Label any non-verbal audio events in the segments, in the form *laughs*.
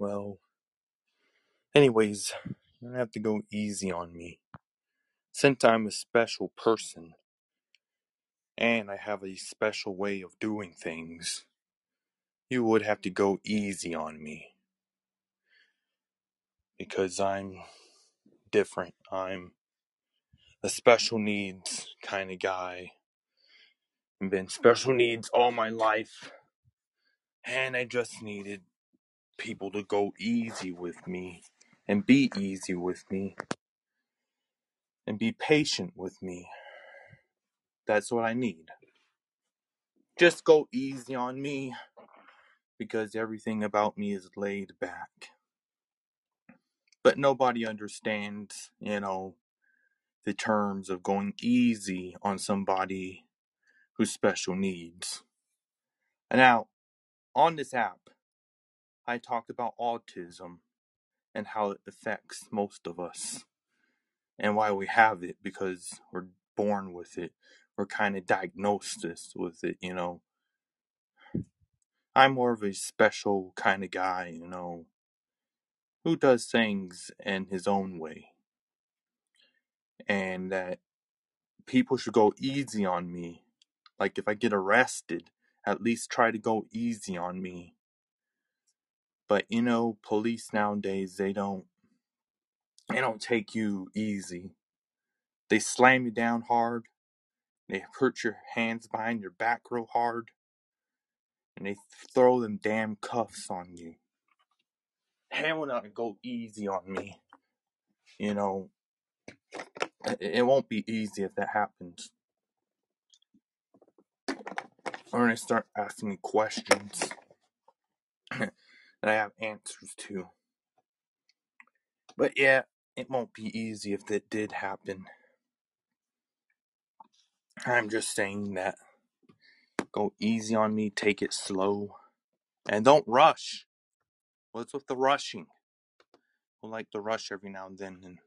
Well, anyways, you don't have to go easy on me. Since I'm a special person and I have a special way of doing things, you would have to go easy on me. Because I'm different. I'm a special needs kind of guy. I've been special needs all my life. And I just needed people to go easy with me and be easy with me and be patient with me. That's what I need. Just go easy on me because everything about me is laid back. But nobody understands, you know, the terms of going easy on somebody who's special needs. And now, on this app, I talk about autism and how it affects most of us and why we have it because we're born with it. We're kind of diagnosed with it, you know. I'm more of a special kind of guy, you know, who does things in his own way. And that people should go easy on me. Like if I get arrested, at least try to go easy on me. But you know, police nowadays they don't they don't take you easy. They slam you down hard. They put your hands behind your back real hard. And they throw them damn cuffs on you. They will not go easy on me. You know, it won't be easy if that happens. Or they start asking me questions *clears throat* that I have answers to. But yeah, it won't be easy if that did happen. I'm just saying that go easy on me, take it slow, and don't rush. What's with the rushing? I like to rush every now and then, and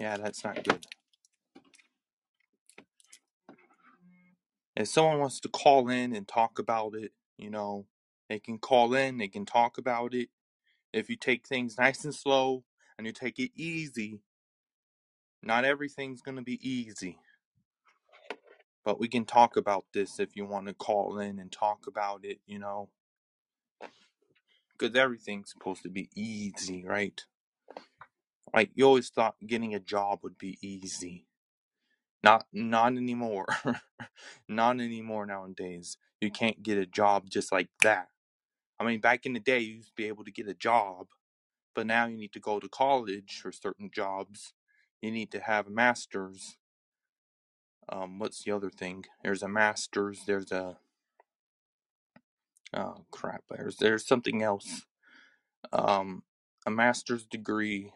yeah, that's not good. If someone wants to call in and talk about it, you know, they can call in, they can talk about it. If you take things nice and slow and you take it easy, not everything's going to be easy. But we can talk about this if you want to call in and talk about it, you know. Because everything's supposed to be easy, right? Like you always thought getting a job would be easy. Not not anymore. *laughs* not anymore nowadays. You can't get a job just like that. I mean, back in the day, you used to be able to get a job, but now you need to go to college for certain jobs. You need to have a master's. Um, what's the other thing? There's a master's. There's a oh crap. There's there's something else. Um, a master's degree,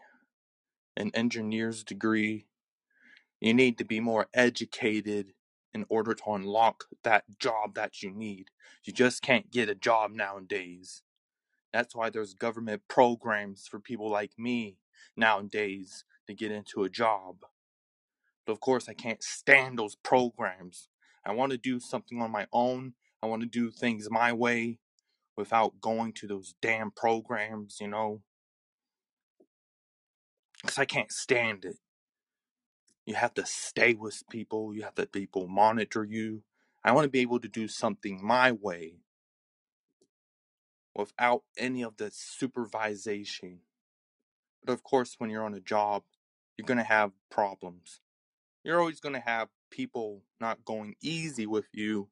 an engineer's degree. You need to be more educated in order to unlock that job that you need. You just can't get a job nowadays. That's why there's government programs for people like me nowadays to get into a job. But of course, I can't stand those programs. I want to do something on my own. I want to do things my way without going to those damn programs, you know? Because I can't stand it. You have to stay with people, you have to people monitor you. I want to be able to do something my way without any of the supervision. But of course, when you're on a job, you're going to have problems. You're always going to have people not going easy with you,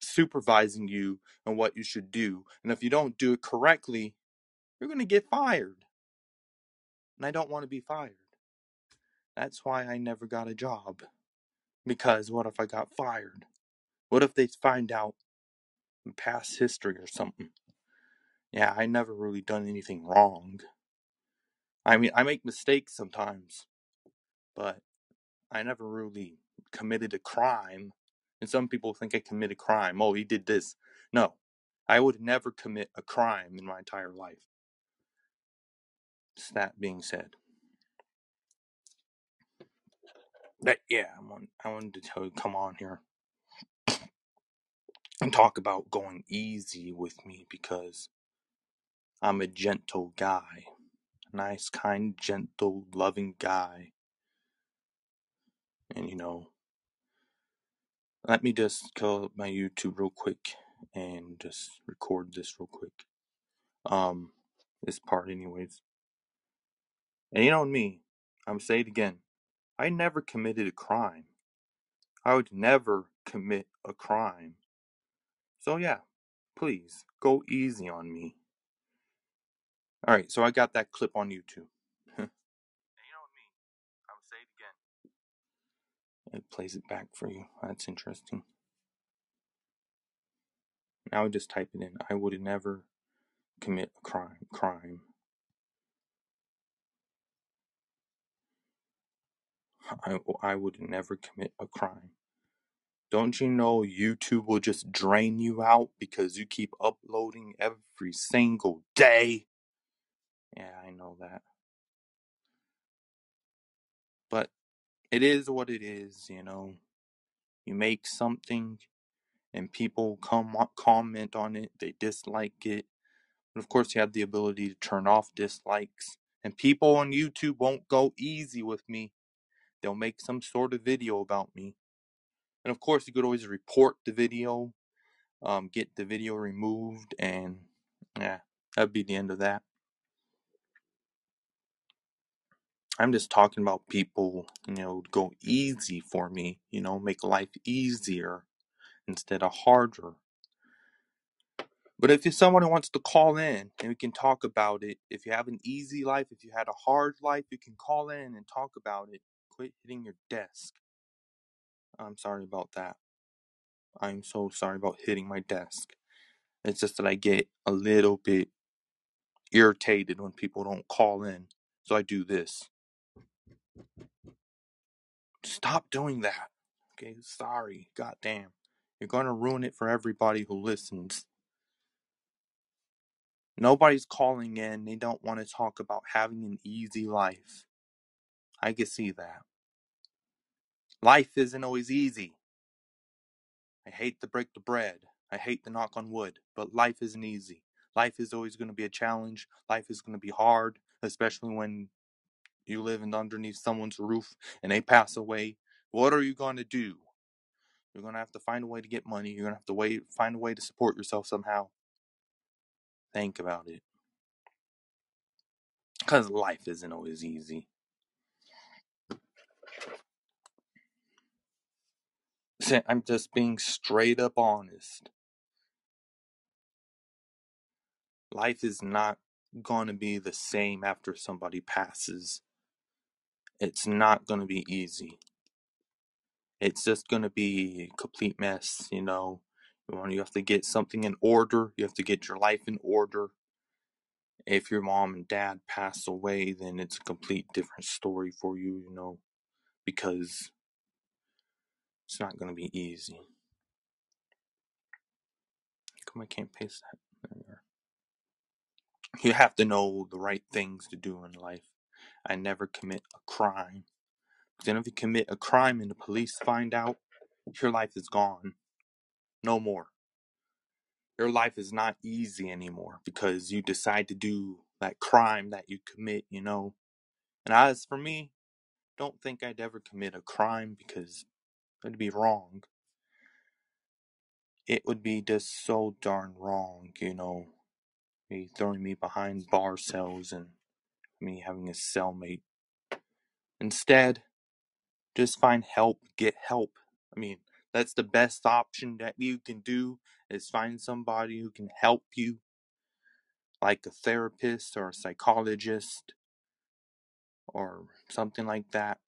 supervising you and what you should do. And if you don't do it correctly, you're going to get fired. And I don't want to be fired. That's why I never got a job. Because what if I got fired? What if they find out past history or something? Yeah, I never really done anything wrong. I mean, I make mistakes sometimes, but I never really committed a crime. And some people think I committed a crime. Oh, he did this. No, I would never commit a crime in my entire life. that being said, that yeah, I, I wanted to tell you, come on here and talk about going easy with me because I'm a gentle guy. Nice, kind, gentle, loving guy. And you know, let me just call up my YouTube real quick and just record this real quick. Um, this part, anyways. And you know me, I'm say it again. I never committed a crime. I would never commit a crime. So yeah, please go easy on me. All right, so I got that clip on YouTube. *laughs* you know I'm gonna say it again. It plays it back for you. That's interesting. Now I just type it in. I would never commit a crime. Crime. I, I would never commit a crime. Don't you know YouTube will just drain you out because you keep uploading every single day? Yeah, I know that. But it is what it is, you know. You make something and people come comment on it, they dislike it. And of course, you have the ability to turn off dislikes. And people on YouTube won't go easy with me. They'll make some sort of video about me. And of course, you could always report the video, um, get the video removed, and yeah, that'd be the end of that. I'm just talking about people, you know, go easy for me, you know, make life easier instead of harder. But if you're someone who wants to call in and we can talk about it, if you have an easy life, if you had a hard life, you can call in and talk about it. Quit hitting your desk. I'm sorry about that. I'm so sorry about hitting my desk. It's just that I get a little bit irritated when people don't call in. So I do this. Stop doing that. Okay, sorry. God damn. You're going to ruin it for everybody who listens. Nobody's calling in. They don't want to talk about having an easy life. I can see that. Life isn't always easy. I hate to break the bread. I hate to knock on wood, but life isn't easy. Life is always going to be a challenge. Life is going to be hard, especially when you live underneath someone's roof and they pass away. What are you going to do? You're going to have to find a way to get money. You're going to have to wait, find a way to support yourself somehow. Think about it. Because life isn't always easy. I'm just being straight up honest. Life is not going to be the same after somebody passes. It's not going to be easy. It's just going to be a complete mess, you know. You have to get something in order. You have to get your life in order. If your mom and dad pass away, then it's a complete different story for you, you know, because it's not going to be easy. Come, I can't paste that. There. You have to know the right things to do in life. I never commit a crime. Then if you commit a crime and the police find out, your life is gone. No more. Your life is not easy anymore because you decide to do that crime that you commit, you know. And as for me, don't think I'd ever commit a crime because it'd be wrong. It would be just so darn wrong, you know. Me throwing me behind bar cells and me having a cellmate. Instead, just find help, get help. I mean, that's the best option that you can do is find somebody who can help you, like a therapist or a psychologist or something like that.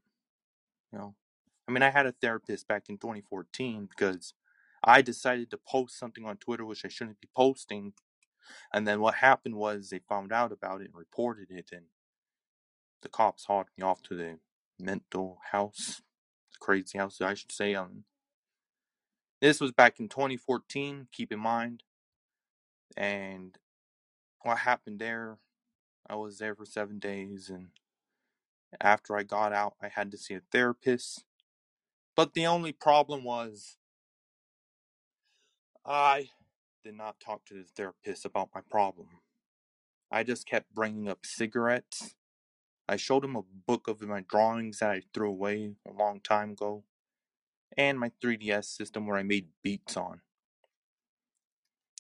You know, I mean, I had a therapist back in 2014 because I decided to post something on Twitter which I shouldn't be posting. And then what happened was they found out about it and reported it, and the cops hauled me off to the mental house, the crazy house, I should say. Um, this was back in 2014, keep in mind. And what happened there, I was there for seven days, and after I got out, I had to see a therapist. But the only problem was I did not talk to the therapist about my problem. I just kept bringing up cigarettes. I showed him a book of my drawings that I threw away a long time ago, and my 3DS system where I made beats on.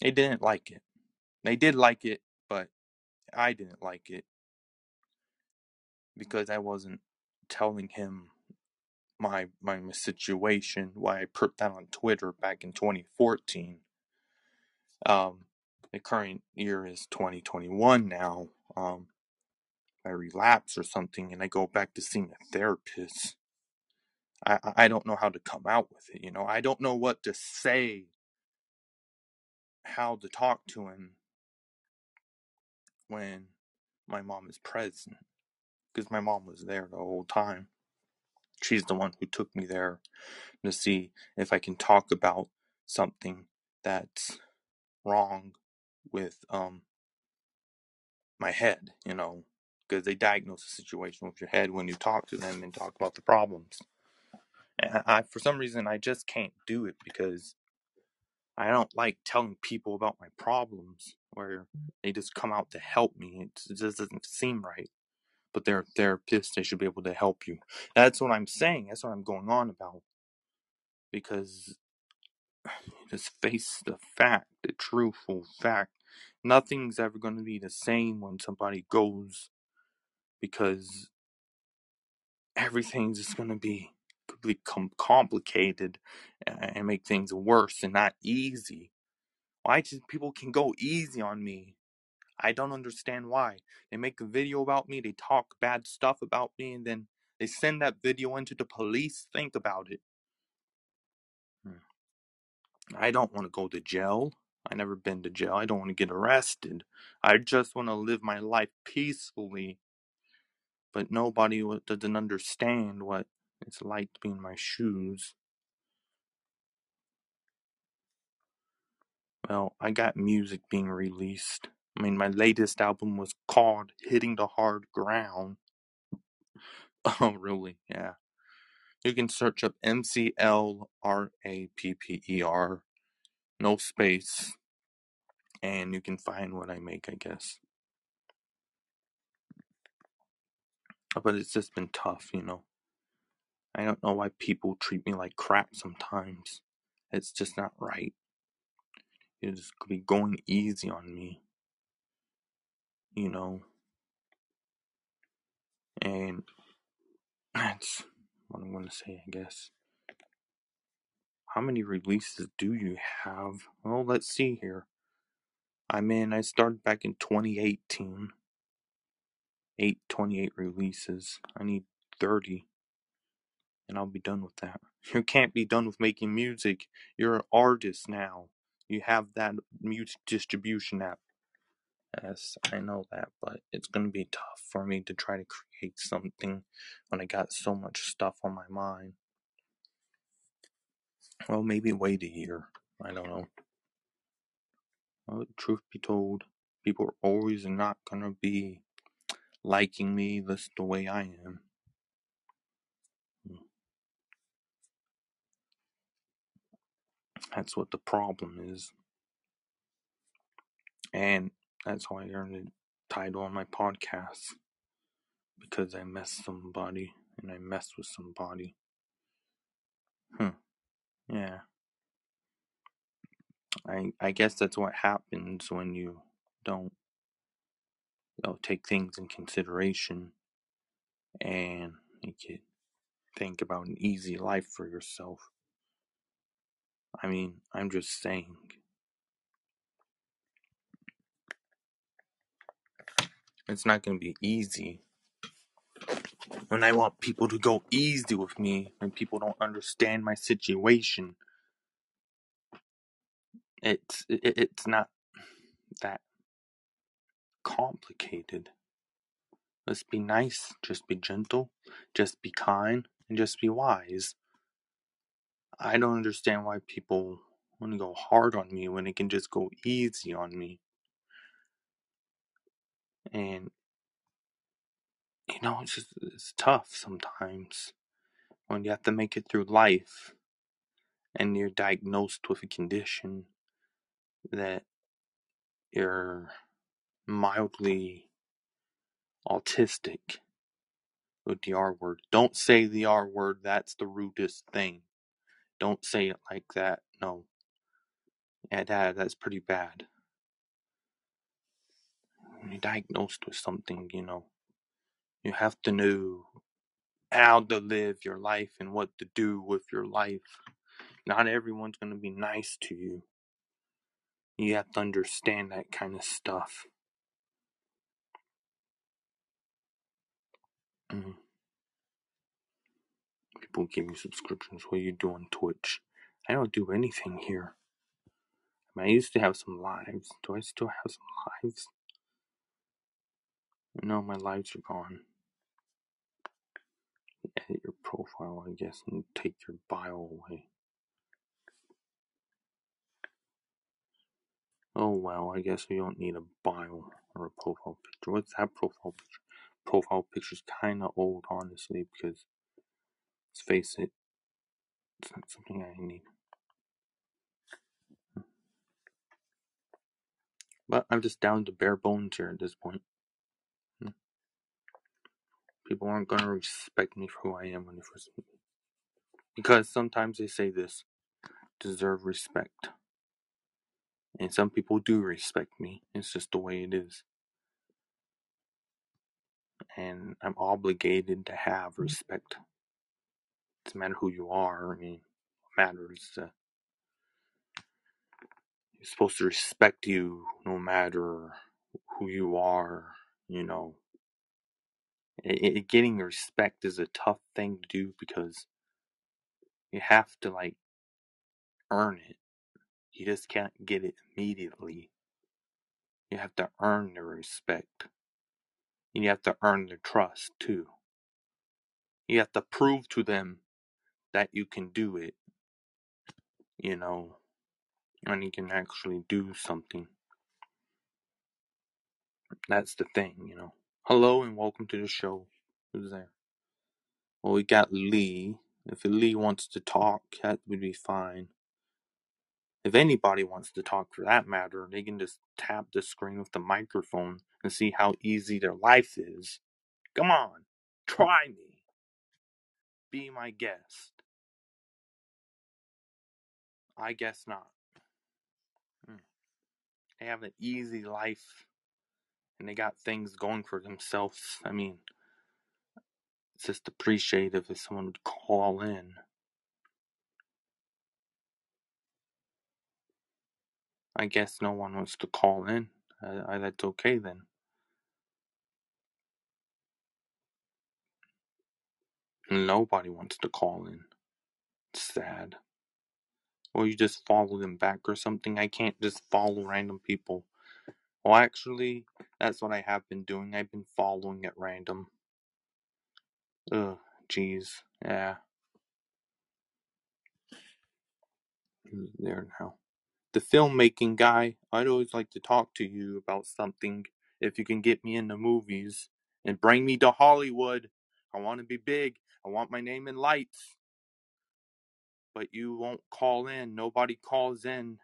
They didn't like it. They did like it, but I didn't like it because I wasn't telling him my my situation. Why I put that on Twitter back in 2014. Um, the current year is 2021 now. Um, I relapse or something, and I go back to seeing a therapist. I I don't know how to come out with it. You know, I don't know what to say, how to talk to him when my mom is present, because my mom was there the whole time. She's the one who took me there to see if I can talk about something that's wrong with um my head, you know, because they diagnose the situation with your head when you talk to them and talk about the problems. And I, for some reason, I just can't do it because I don't like telling people about my problems where they just come out to help me. It just doesn't seem right. But they're therapists; they should be able to help you. That's what I'm saying. That's what I'm going on about. Because *sighs* just face the fact, the truthful fact. Nothing's ever going to be the same when somebody goes because everything's just going to be become complicated and make things worse and not easy. Why just people can go easy on me? I don't understand why. They make a video about me, they talk bad stuff about me, and then they send that video into the police. Think about it. Hmm. I don't want to go to jail. I never been to jail. I don't want to get arrested. I just want to live my life peacefully. But nobody doesn't understand what it's like to be in my shoes. Well, I got music being released. I mean, my latest album was called Hitting the Hard Ground. *laughs* Oh, really? Yeah. You can search up M C L R A P P E R, no space, and you can find what I make, I guess. But it's just been tough, you know. I don't know why people treat me like crap sometimes. It's just not right. You just be going easy on me, you know. And *sighs* that's what I'm going to say, I guess. How many releases do you have? Well, let's see here. I'm in, I started back in 2018. 8, 28 releases. I need 30. And I'll be done with that. *laughs* You can't be done with making music. You're an artist now. You have that music distribution app. Yes, I know that, but it's gonna be tough for me to try to create something when I got so much stuff on my mind. Well, maybe wait a year. I don't know. Well, truth be told, people are always not gonna be liking me just the way I am. Hmm. That's what the problem is. And that's how I earned the title on my podcast. Because I messed somebody and I messed with somebody. Hmm. Yeah. I I guess that's what happens when you don't you know, take things in consideration and you can think about an easy life for yourself. I mean, I'm just saying. It's not to be easy. When I want people to go easy with me, when people don't understand my situation, it's it, it's not that complicated. Let's be nice, just be gentle, just be kind, and just be wise. I don't understand why people want to go hard on me when it can just go easy on me. And you know, it's just it's tough sometimes when you have to make it through life and you're diagnosed with a condition that you're mildly autistic with the R word. Don't say the R word. That's the rudest thing. Don't say it like that. No. Yeah, that, that's pretty bad. When you're diagnosed with something, you know, you have to know how to live your life and what to do with your life. Not everyone's going to be nice to you. You have to understand that kind of stuff. Mm. People give me subscriptions. What do you do on Twitch? I don't do anything here. I, I used to have some lives. Do I still have some lives? No, my lives are gone. Edit your profile, I guess, and take your bio away. Oh well, I guess we don't need a bio or a profile picture. What's that profile picture? Profile picture's kinda old, honestly, because let's face it, it's not something I need. But I'm just down to bare bones here at this point. People aren't gonna respect me for who I am when they first meet me. Because sometimes they say this deserve respect. And some people do respect me. It's just the way it is. And I'm obligated to have respect. It doesn't matter who you are. I mean, what matters uh, you're supposed to respect you no matter who you are. You know, it, it, getting respect is a tough thing to do because you have to like earn it. You just can't get it immediately. You have to earn the respect. And you have to earn their trust too. You have to prove to them that you can do it, you know, and you can actually do something. That's the thing, you know. Hello and welcome to the show. Who's there? Well, we got Lee. If Lee wants to talk, that would be fine. If anybody wants to talk for that matter, they can just tap the screen with the microphone and see how easy their life is. Come on, try me. Be my guest. I guess not. Hmm. They have an easy life and they got things going for themselves. I mean, it's just appreciative if someone would call in. I guess no one wants to call in. Uh, that's okay then. Nobody wants to call in. It's sad. Or you just follow them back or something. I can't just follow random people. Well, actually, that's what I have been doing. I've been following at random. Ugh, jeez. Yeah. There now the filmmaking guy, I'd always like to talk to you about something if you can get me in the movies and bring me to Hollywood. I want to be big. I want my name in lights. But you won't call in. Nobody calls in.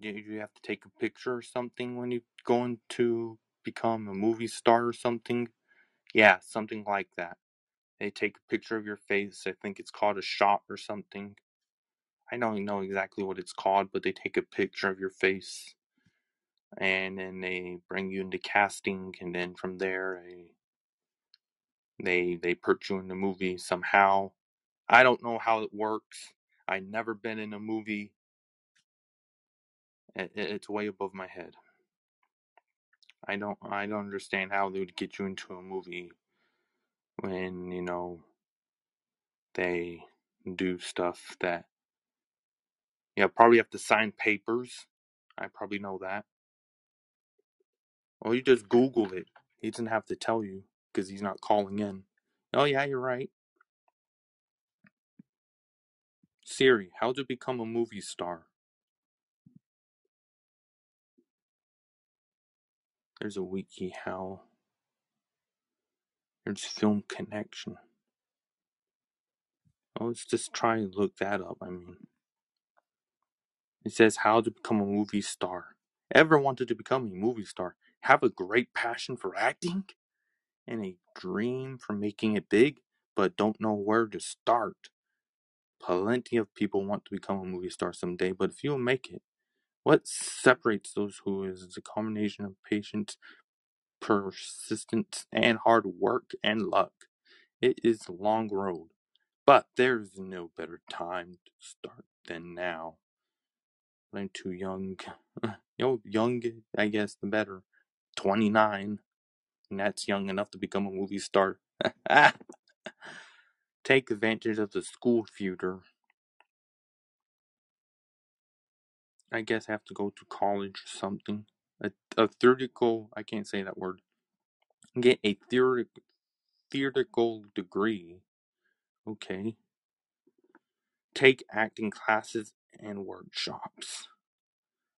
You, you have to take a picture or something when you're going to become a movie star or something. Yeah, something like that. They take a picture of your face. I think it's called a shot or something. I don't know exactly what it's called, but they take a picture of your face and then they bring you into casting and then from there they they, they put you in the movie somehow. I don't know how it works. I never been in a movie. It, it's way above my head. I don't I don't understand how they would get you into a movie when, you know, they do stuff that yeah, probably have to sign papers. I probably know that. Or you just Google it. He doesn't have to tell you because he's not calling in. Oh, yeah, you're right. Siri, how to become a movie star? There's a wiki how. There's film connection. Oh, let's just try and look that up. I mean, it says how to become a movie star. Ever wanted to become a movie star? Have a great passion for acting? And a dream for making it big, but don't know where to start? Plenty of people want to become a movie star someday, but few make it. What separates those who is a combination of patience, persistence, and hard work and luck. It is a long road, but there's no better time to start than now. I'm too young. *laughs* you know, young, I guess, the better. 29, and that's young enough to become a movie star. *laughs* Take advantage of the school future. I guess I have to go to college or something. A, a theoretical, I can't say that word. Get a theoretic, theoretical degree. Okay. Take acting classes and workshops.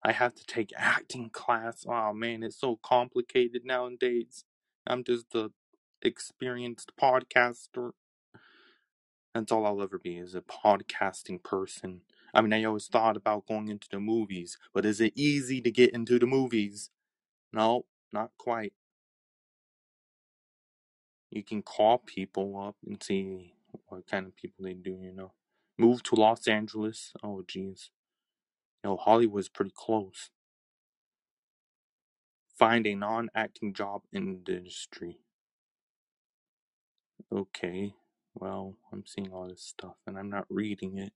I have to take acting class. Oh man, it's so complicated nowadays. I'm just a experienced podcaster. That's all I'll ever be is a podcasting person. I mean, I always thought about going into the movies, but is it easy to get into the movies? No, not quite. You can call people up and see what kind of people they do, you know. Move to Los Angeles. Oh, jeez. You know, Hollywood's pretty close. Find a non acting job in the industry. Okay, well, I'm seeing all this stuff and I'm not reading it,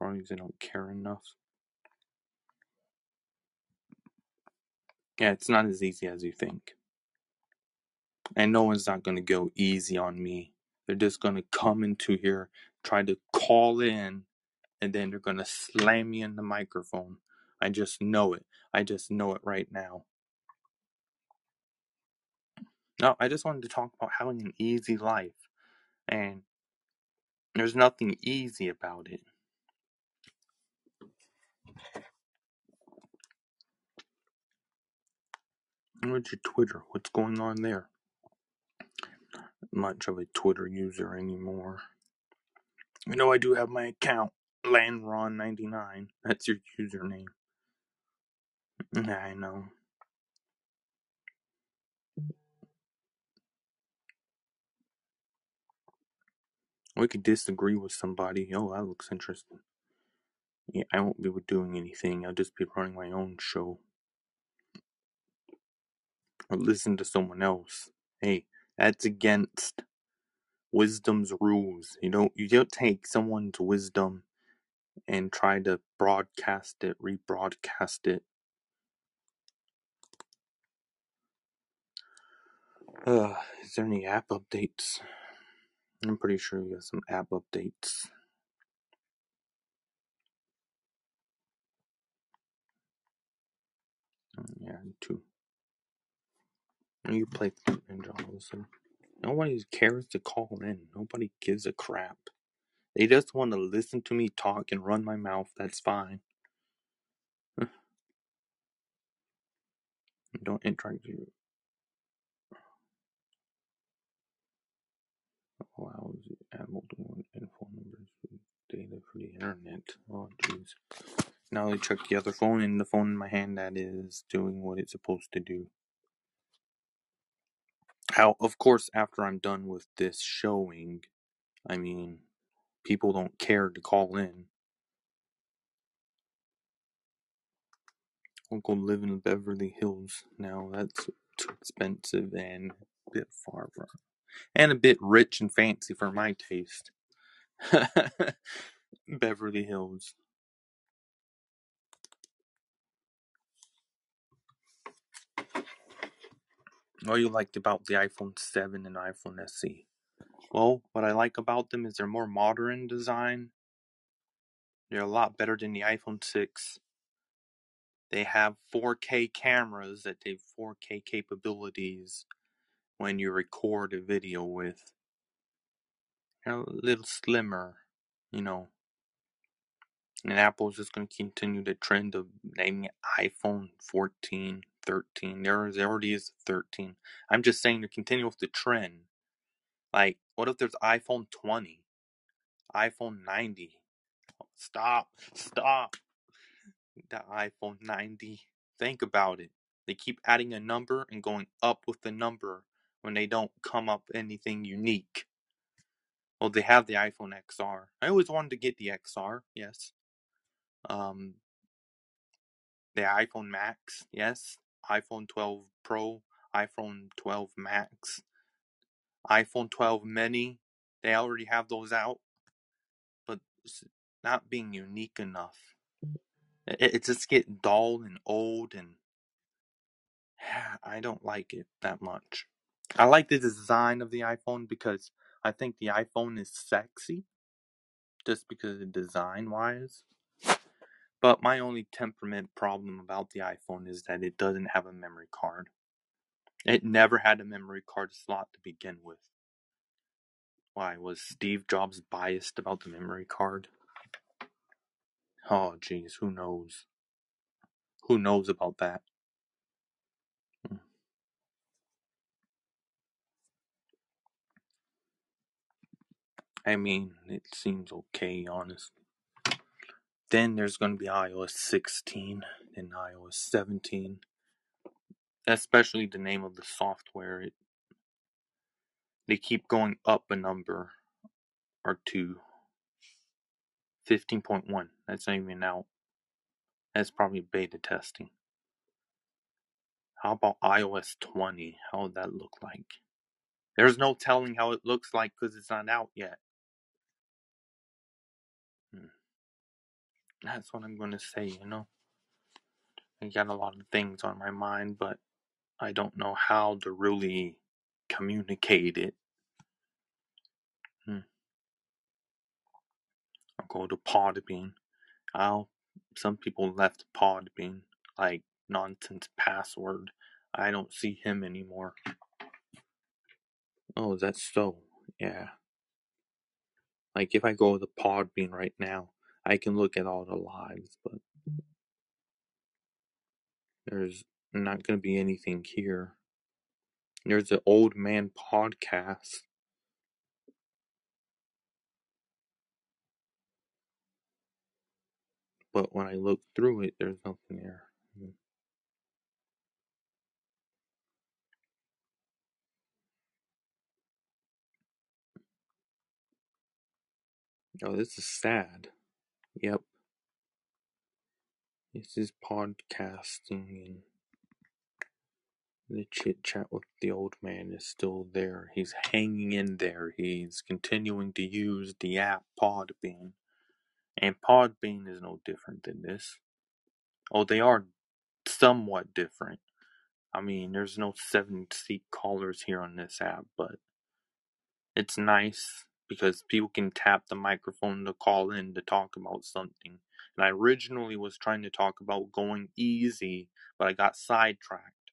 or because I don't care enough. Yeah, it's not as easy as you think. And no one's not going to go easy on me. They're just going to come into here, try to call in, and then they're going to slam me in the microphone. I just know it. I just know it right now. No, I just wanted to talk about having an easy life. And there's nothing easy about it. What's your Twitter? What's going on there? Much of a Twitter user anymore. You know, I do have my account, Landron99. That's your username. Yeah, I know. We could disagree with somebody. Oh, that looks interesting. Yeah, I won't be doing anything. I'll just be running my own show. Or listen to someone else. Hey, that's against wisdom's rules. You don't you don't take someone's wisdom and try to broadcast it, rebroadcast it. Uh, is there any app updates? I'm pretty sure we got some app updates. Mm, Yeah, too. You play Ninja all. Nobody cares to call in. Nobody gives a crap. They just want to listen to me talk and run my mouth. That's fine. *sighs* Don't interact. with you. Allows you to multiple phone numbers data for the internet. Oh, jeez. Now I check the other phone, and the phone in my hand that is doing what it's supposed to do. How, of course, after I'm done with this showing, I mean, people don't care to call in. Go live in Beverly Hills now. That's too expensive and a bit far from, and a bit rich and fancy for my taste. *laughs* Beverly Hills. What you liked about the iPhone 7 and iPhone SE? Well, what I like about them is they're more modern design. They're a lot better than the iPhone 6. They have 4K cameras that have 4K capabilities when you record a video with. They're a little slimmer, you know. And Apple's just going to continue the trend of naming iPhone 14, 13. There, already is 13. I'm just saying to continue with the trend. Like, what if there's iPhone 20, iPhone 90? Stop, stop. The iPhone 90. Think about it. They keep adding a number and going up with the number when they don't come up anything unique. Well, they have the iPhone XR. I always wanted to get the XR, yes. Um, the iPhone Max, yes. iPhone 12 Pro, iPhone 12 Max, iPhone 12 Mini. They already have those out, but it's not being unique enough. Mm. It, it just getting dull and old, and *sighs* I don't like it that much. I like the design of the iPhone because I think the iPhone is sexy, just because of design wise. But my only temperament problem about the iPhone is that it doesn't have a memory card. It never had a memory card slot to begin with. Why, was Steve Jobs biased about the memory card? Oh, jeez, who knows? Who knows about that? Hmm. I mean, it seems okay, honestly. Then there's going to be iOS 16 and iOS 17. Especially the name of the software. It, they keep going up a number or two. 15.1. That's not even out. That's probably beta testing. How about iOS 20? How would that look like? There's no telling how it looks like because it's not out yet. That's what I'm going to say, you know? I got a lot of things on my mind, but I don't know how to really communicate it. Hmm. I'll go to Podbean. I'll, some people left Podbean, like nonsense password. I don't see him anymore. Oh, that's so. Yeah. Like if I go to Podbean right now, I can look at all the lives, but there's not going to be anything here. There's an old man podcast. But when I look through it, there's nothing there. Hmm. Oh, this is sad. Yep. This is podcasting and the chit chat with the old man is still there. He's hanging in there. He's continuing to use the app Podbean. And Podbean is no different than this. Oh, they are somewhat different. I mean, there's no seven seat callers here on this app, but it's nice because people can tap the microphone to call in to talk about something. And I originally was trying to talk about going easy, but I got sidetracked.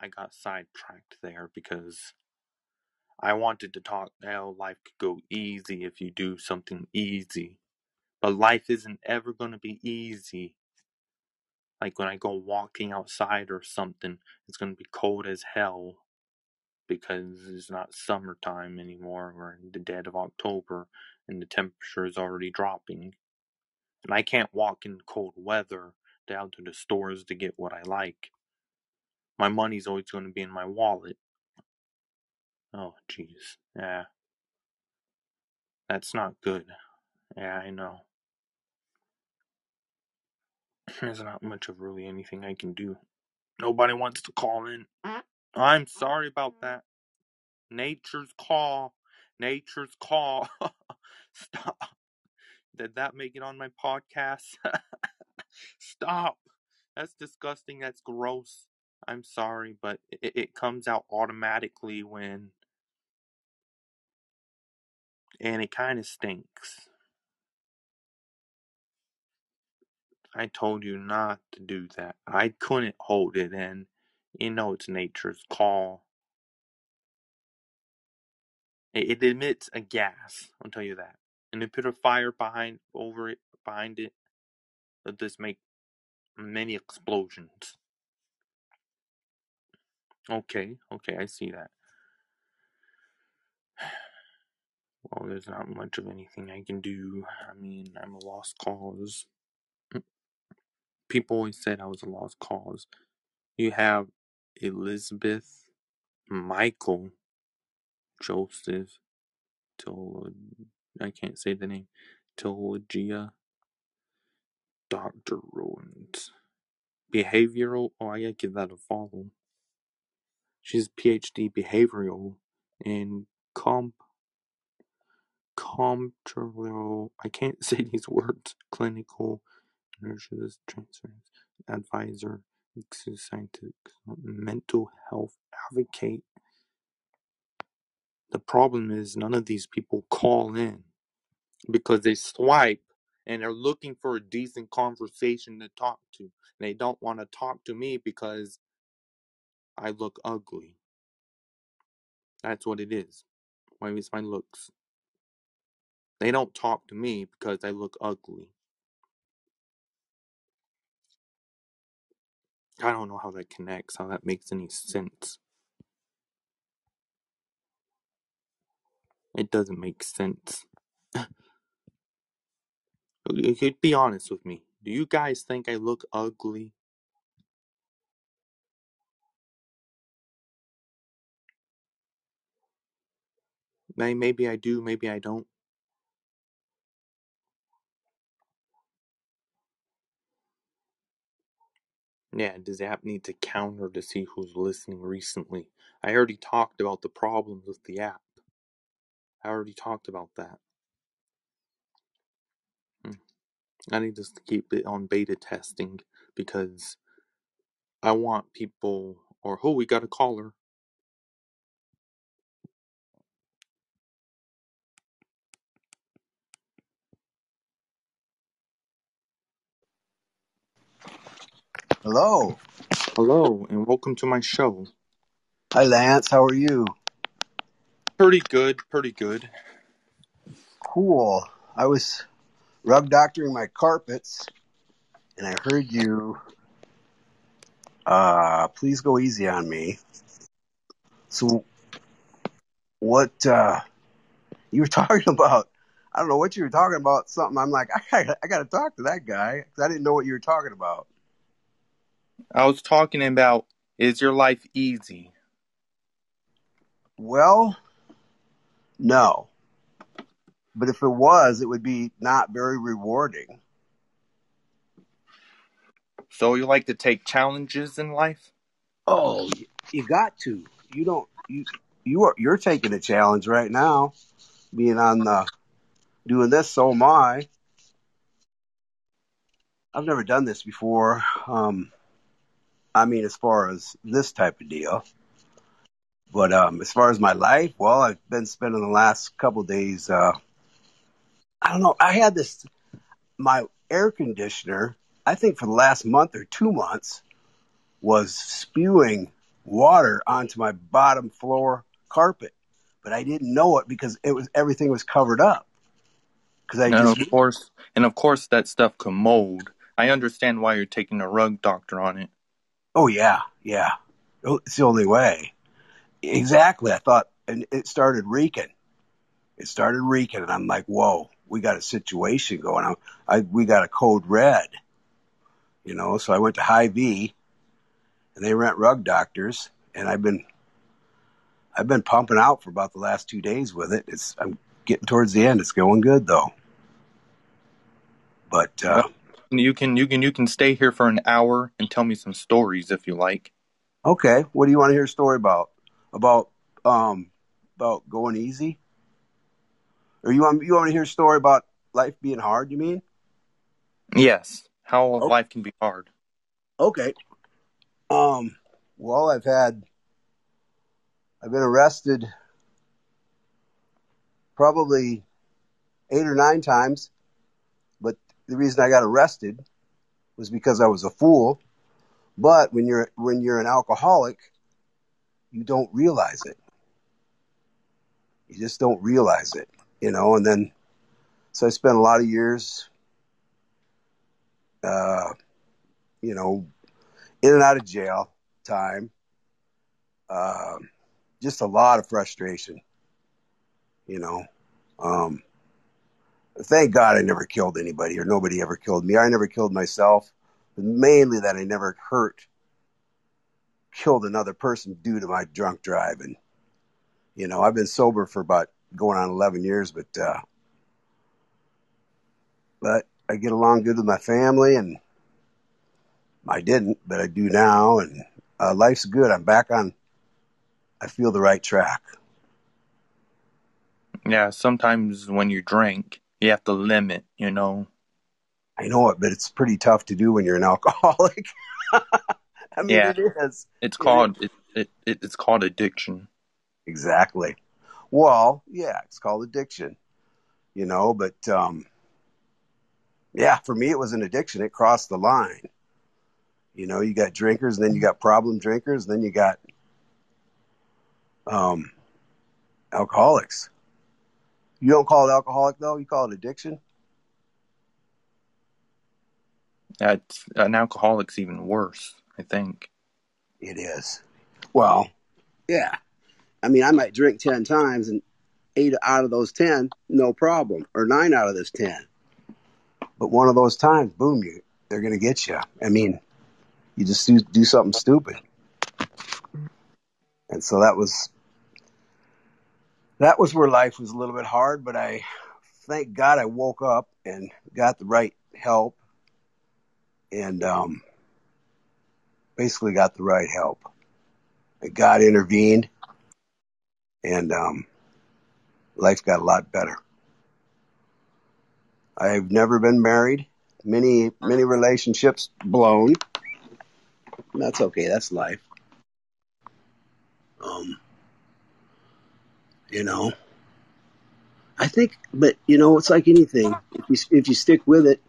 I got sidetracked there because I wanted to talk how life could go easy if you do something easy. But life isn't ever going to be easy. Like when I go walking outside or something, it's going to be cold as hell because it's not summertime anymore. We're in the dead of October and the temperature is already dropping. And I can't walk in cold weather down to the stores to get what I like. My money's always going to be in my wallet. Oh, jeez. Yeah. That's not good. Yeah, I know. There's not much of really anything I can do. Nobody wants to call in. I'm sorry about that. Nature's call. Nature's call. *laughs* Stop. Did that make it on my podcast? *laughs* Stop. That's disgusting. That's gross. I'm sorry, but it, it comes out automatically when. And it kind of stinks. I told you not to do that. I couldn't hold it in. You know it's nature's call. It, it emits a gas, I'll tell you that. And you put a fire behind over it behind it, it'll make many explosions. Okay, okay, I see that. Well, there's not much of anything I can do. I mean, I'm a lost cause. Mm. people always said I was a lost cause. You have Elizabeth, Michael, Joseph, I can't say the name, Tologia, Dr. Rowans. Behavioral, oh, I gotta give that a follow. She's PhD behavioral and comp comptroller I can't *laughs* say these words clinical nurses transfers advisor mental health advocate. The problem is none of these people call in because they swipe and they're looking for a decent conversation to talk to. They don't want to talk to me because I look ugly. That's what it is. Why is my looks? They don't talk to me because I look ugly. I don't know how that connects, how that makes any sense. It doesn't make sense. *laughs* be honest with me. Do you guys think I look ugly? Maybe I do, maybe I don't. Yeah, does the app need to counter to see who's listening recently? I already talked about the problems with the app. I already talked about that. Hmm. I need to keep it on beta testing because I want people. Or, oh, we got a caller. Hello. Hello, and welcome to my show. Hi, Lance. How are you? Pretty good, pretty good. Cool. I was rug doctoring my carpets, and I heard you. Uh, please go easy on me. So, what uh, you were *laughs* talking about? I don't know what you were talking about. Something. I'm like, I got, I got to talk to that guy because I didn't know what you were talking about. I was talking about is your life easy? Well, no. But if it was, it would be not very rewarding. So you like to take challenges in life? Oh, you got to. You don't. You you are you're taking a challenge right now, being on the doing this. So am I. I've never done this before. Um, I mean, as far as this type of deal, but um, as far as my life, well, I've been spending the last couple days. Uh, I don't know. I had this my air conditioner. I think for the last month or two months was spewing water onto my bottom floor carpet, but I didn't know it because it was everything was covered up. Because I And just of course, and of course that stuff can mold. I understand why you're taking a rug doctor on it. Oh yeah yeah Oh, it's the only way exactly. I thought and it started reeking. It started reeking, and I'm like, whoa, we got a situation going on. I we got a code red, you know. So I went to Hy-Vee, and they rent rug doctors, and I've been I've been pumping out for about the last two days with it. It's I'm getting towards the end. It's going good though. But uh, You can you can you can stay here for an hour and tell me some stories if you like. okay, what do you want to hear a story about? About um about going easy? Or you want you want to hear a story about life being hard? You mean? Yes, how Oh. life can be hard. Okay. Um. Well, I've had I've been arrested probably eight or nine times, the reason I got arrested was because I was a fool. But when you're when you're an alcoholic, you don't realize it. You just don't realize it, you know. And then, so I spent a lot of years, uh, you know, in and out of jail time. Um, just a lot of frustration, you know. Um, thank God I never killed anybody or nobody ever killed me. I never killed myself. mainly that I never hurt, killed another person due to my drunk driving. You know, I've been sober for about going on 11 years, but, uh, but I get along good with my family and I didn't, but I do now. And uh, life's good. I'm back on, I feel the right track. Yeah, sometimes when you drink, you have to limit, you know. I know it, but it's pretty tough to do when you're an *laughs* alcoholic. *laughs* I mean, Yeah. it is. It's It called it, it it's called addiction. Exactly. Well, yeah, it's called addiction, you know, but um yeah, for me it was an addiction. It crossed the line. You know, you got drinkers, then you got problem drinkers, then you got um alcoholics. You don't call it alcoholic though, you call it addiction? That's an alcoholic's even worse, I think. It is. Well, yeah. I mean, I might drink 10 times and 8 out of those 10 no problem or 9 out of those 10. But one of those times, boom, you they're going to get you. I mean, you just do, do something stupid. And so that was that was where life was a little bit hard, but I thank God I woke up and got the right help and um basically got the right help. And God intervened and um life got a lot better. I've never been married. Many many relationships blown. That's okay. That's life. Um, you know, I think, but you know, it's like anything. If you if you stick with it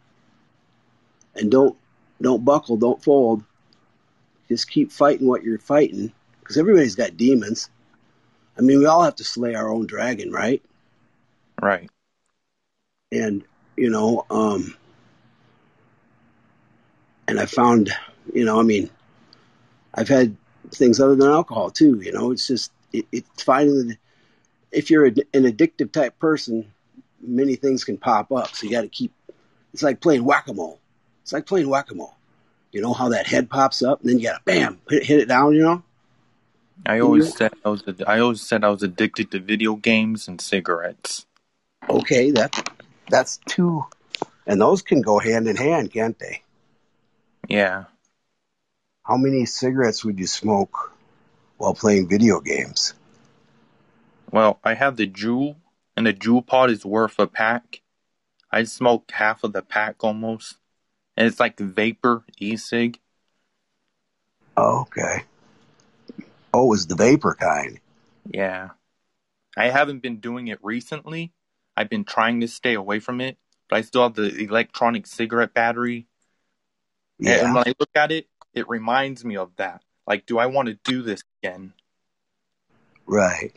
and don't don't buckle, don't fold, just keep fighting what you're fighting because everybody's got demons. I mean, we all have to slay our own dragon, right? Right. and you know um and i found you know i mean i've had things other than alcohol too you know it's just it, it's finding that if you're an addictive type person many things can pop up so you got to keep it's like playing whack-a-mole it's like playing whack-a-mole you know how that head pops up and then you gotta bam hit, hit it down you know I always said I was I always said I was addicted to video games and cigarettes. okay that that's two and those can go hand in hand can't they Yeah. How many cigarettes would you smoke while playing video games? Well, I have the JUUL, and the JUUL pod is worth a pack. I smoked half of the pack almost, and it's like vapor e-cig. Oh, okay. Oh, was the vapor kind. Yeah. I haven't been doing it recently. I've been trying to stay away from it, but I still have the electronic cigarette battery. Yeah. And when I look at it, it reminds me of that. Like, do I want to do this again? Right.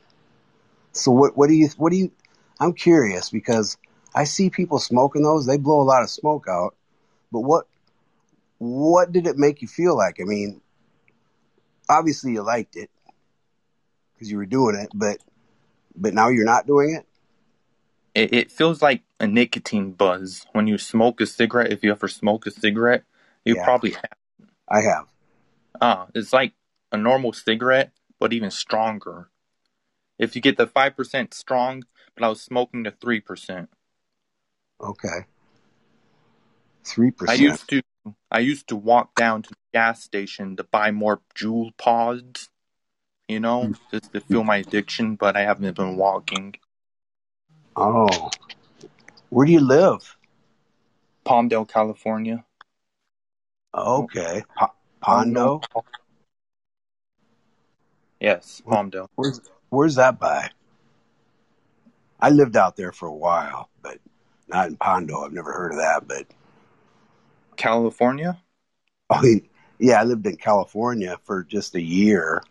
So what what do you what do you I'm curious because I see people smoking those, they blow a lot of smoke out. But what what did it make you feel like? I mean, obviously you liked it because you were doing it, but but now you're not doing it? It, it feels like a nicotine buzz when you smoke a cigarette. If you ever smoke a cigarette, you Yeah. probably have. I have. Uh, it's like a normal cigarette, but even stronger. If you get the 5% strong, but I was smoking the 3%. Okay. 3%. I used to I used to walk down to the gas station to buy more JUUL pods, you know, mm. just to feel my addiction, but I haven't been walking. Oh. Where do you live? Palmdale, California. Okay. Oh. Pondo? Yes, Palmdale. Where's where's that by? I lived out there for a while, but not in Pondo. I've never heard of that. But California? I mean, yeah, I lived in California for just a year,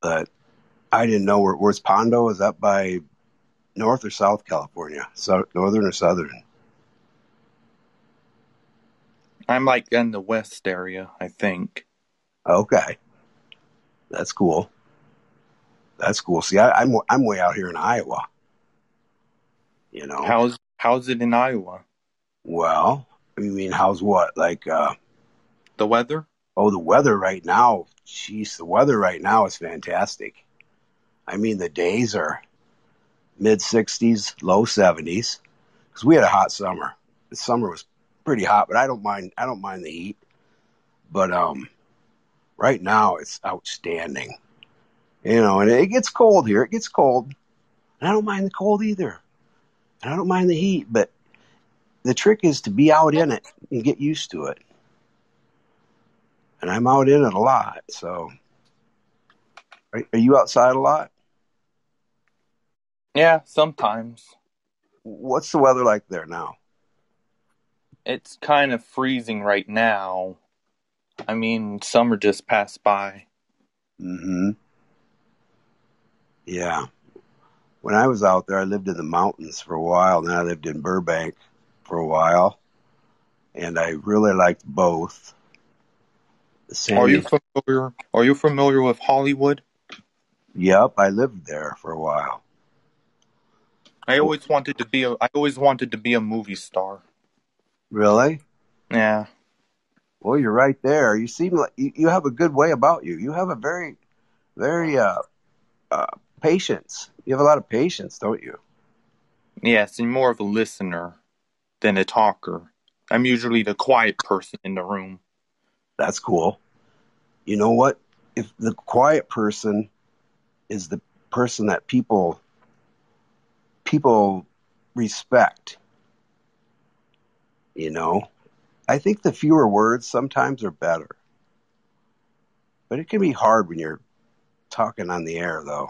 but I didn't know where where's Pondo. Is that by North or South California? So northern or southern? I'm like in the west area, I think. Okay, that's cool. That's cool. See, I, I'm I'm way out here in Iowa. You know, How's how's it in Iowa? well, I mean, how's what? Like, uh, The weather? oh, the weather right now. Jeez, the weather right now is fantastic. I mean, the days are mid 60s, low 70s. Because we had a hot summer. The summer was pretty hot, but I don't mind. I don't mind the heat. But um, right now it's outstanding. You know, and it gets cold here. It gets cold. And I don't mind the cold either. And I don't mind the heat, but the trick is to be out in it and get used to it. And I'm out in it a lot. So, are, are you outside a lot? Yeah, sometimes. What's the weather like there now? It's kind of freezing right now. I mean, summer just passed by. hmm Yeah. When I was out there, I lived in the mountains for a while. Then I lived in Burbank for a while, and I really liked both. The San Are you familiar? Are you familiar with Hollywood? Yep, I lived there for a while. I always wanted to be a. I always wanted to be a movie star. Really? Yeah. Well, you're right there. You seem like you, you have a good way about you. You have a very, very uh, uh, patience. You have a lot of patience, don't you? Yes, and more of a listener than a talker. I'm usually the quiet person in the room. That's cool. You know what? If the quiet person is the person that people people respect, you know, I think the fewer words sometimes are better. But it can be hard when you're talking on the air, though.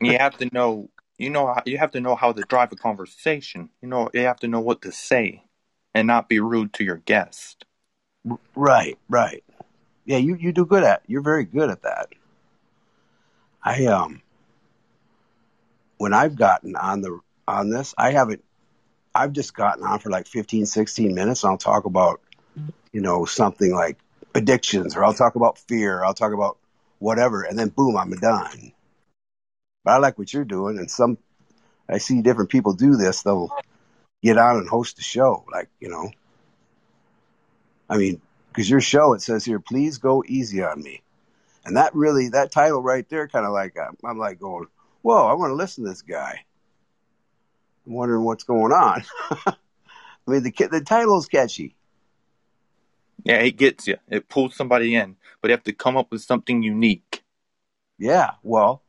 You have to know. You know. You have to know how to drive a conversation. You know. You have to know what to say, and not be rude to your guest. Right, right. Yeah, you, you do good at. You're very good at that. I um when I've gotten on the on this, I haven't I've just gotten on for like 15, 16 minutes and I'll talk about, you know, something like addictions or I'll talk about fear, I'll talk about whatever and then boom, I'm done. But I like what you're doing and some I see different people do this, they'll get on and host a show like, you know, I mean, because your show, it says here, please go easy on me. And that really, that title right there, kind of like, I'm, I'm like going, whoa, I want to listen to this guy. I'm wondering what's going on. *laughs* I mean, the, the title is catchy. Yeah, it gets you. It pulls somebody in, but you have to come up with something unique. Yeah, well,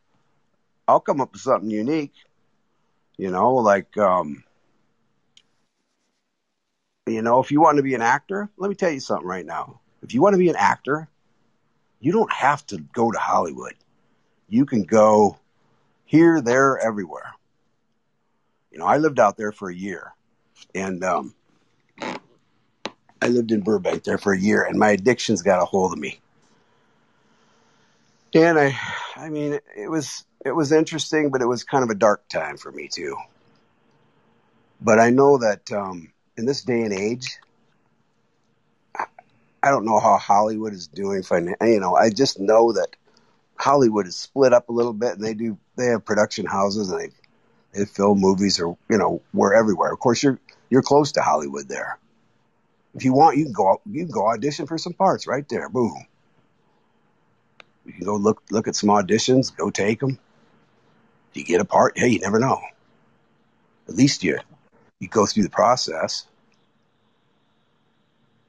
I'll come up with something unique. You know, like, um, you know, if you want to be an actor, let me tell you something right now. If you want to be an actor, you don't have to go to Hollywood. You can go here, there, everywhere. You know, I lived out there for a year, and um, I lived in Burbank there for a year, and my addictions got a hold of me. And I, I mean, it, it was it was interesting, but it was kind of a dark time for me too. But I know that um, in this day and age, I, I don't know how Hollywood is doing. Finan- you know, I just know that Hollywood is split up a little bit, and they do they have production houses and they they film movies or you know we're everywhere. Of course, you're you're close to Hollywood there. If you want, you can go you can go audition for some parts right there. Boom. You can go look look at some auditions, go take them. You get a part. Hey, you never know. At least you you go through the process.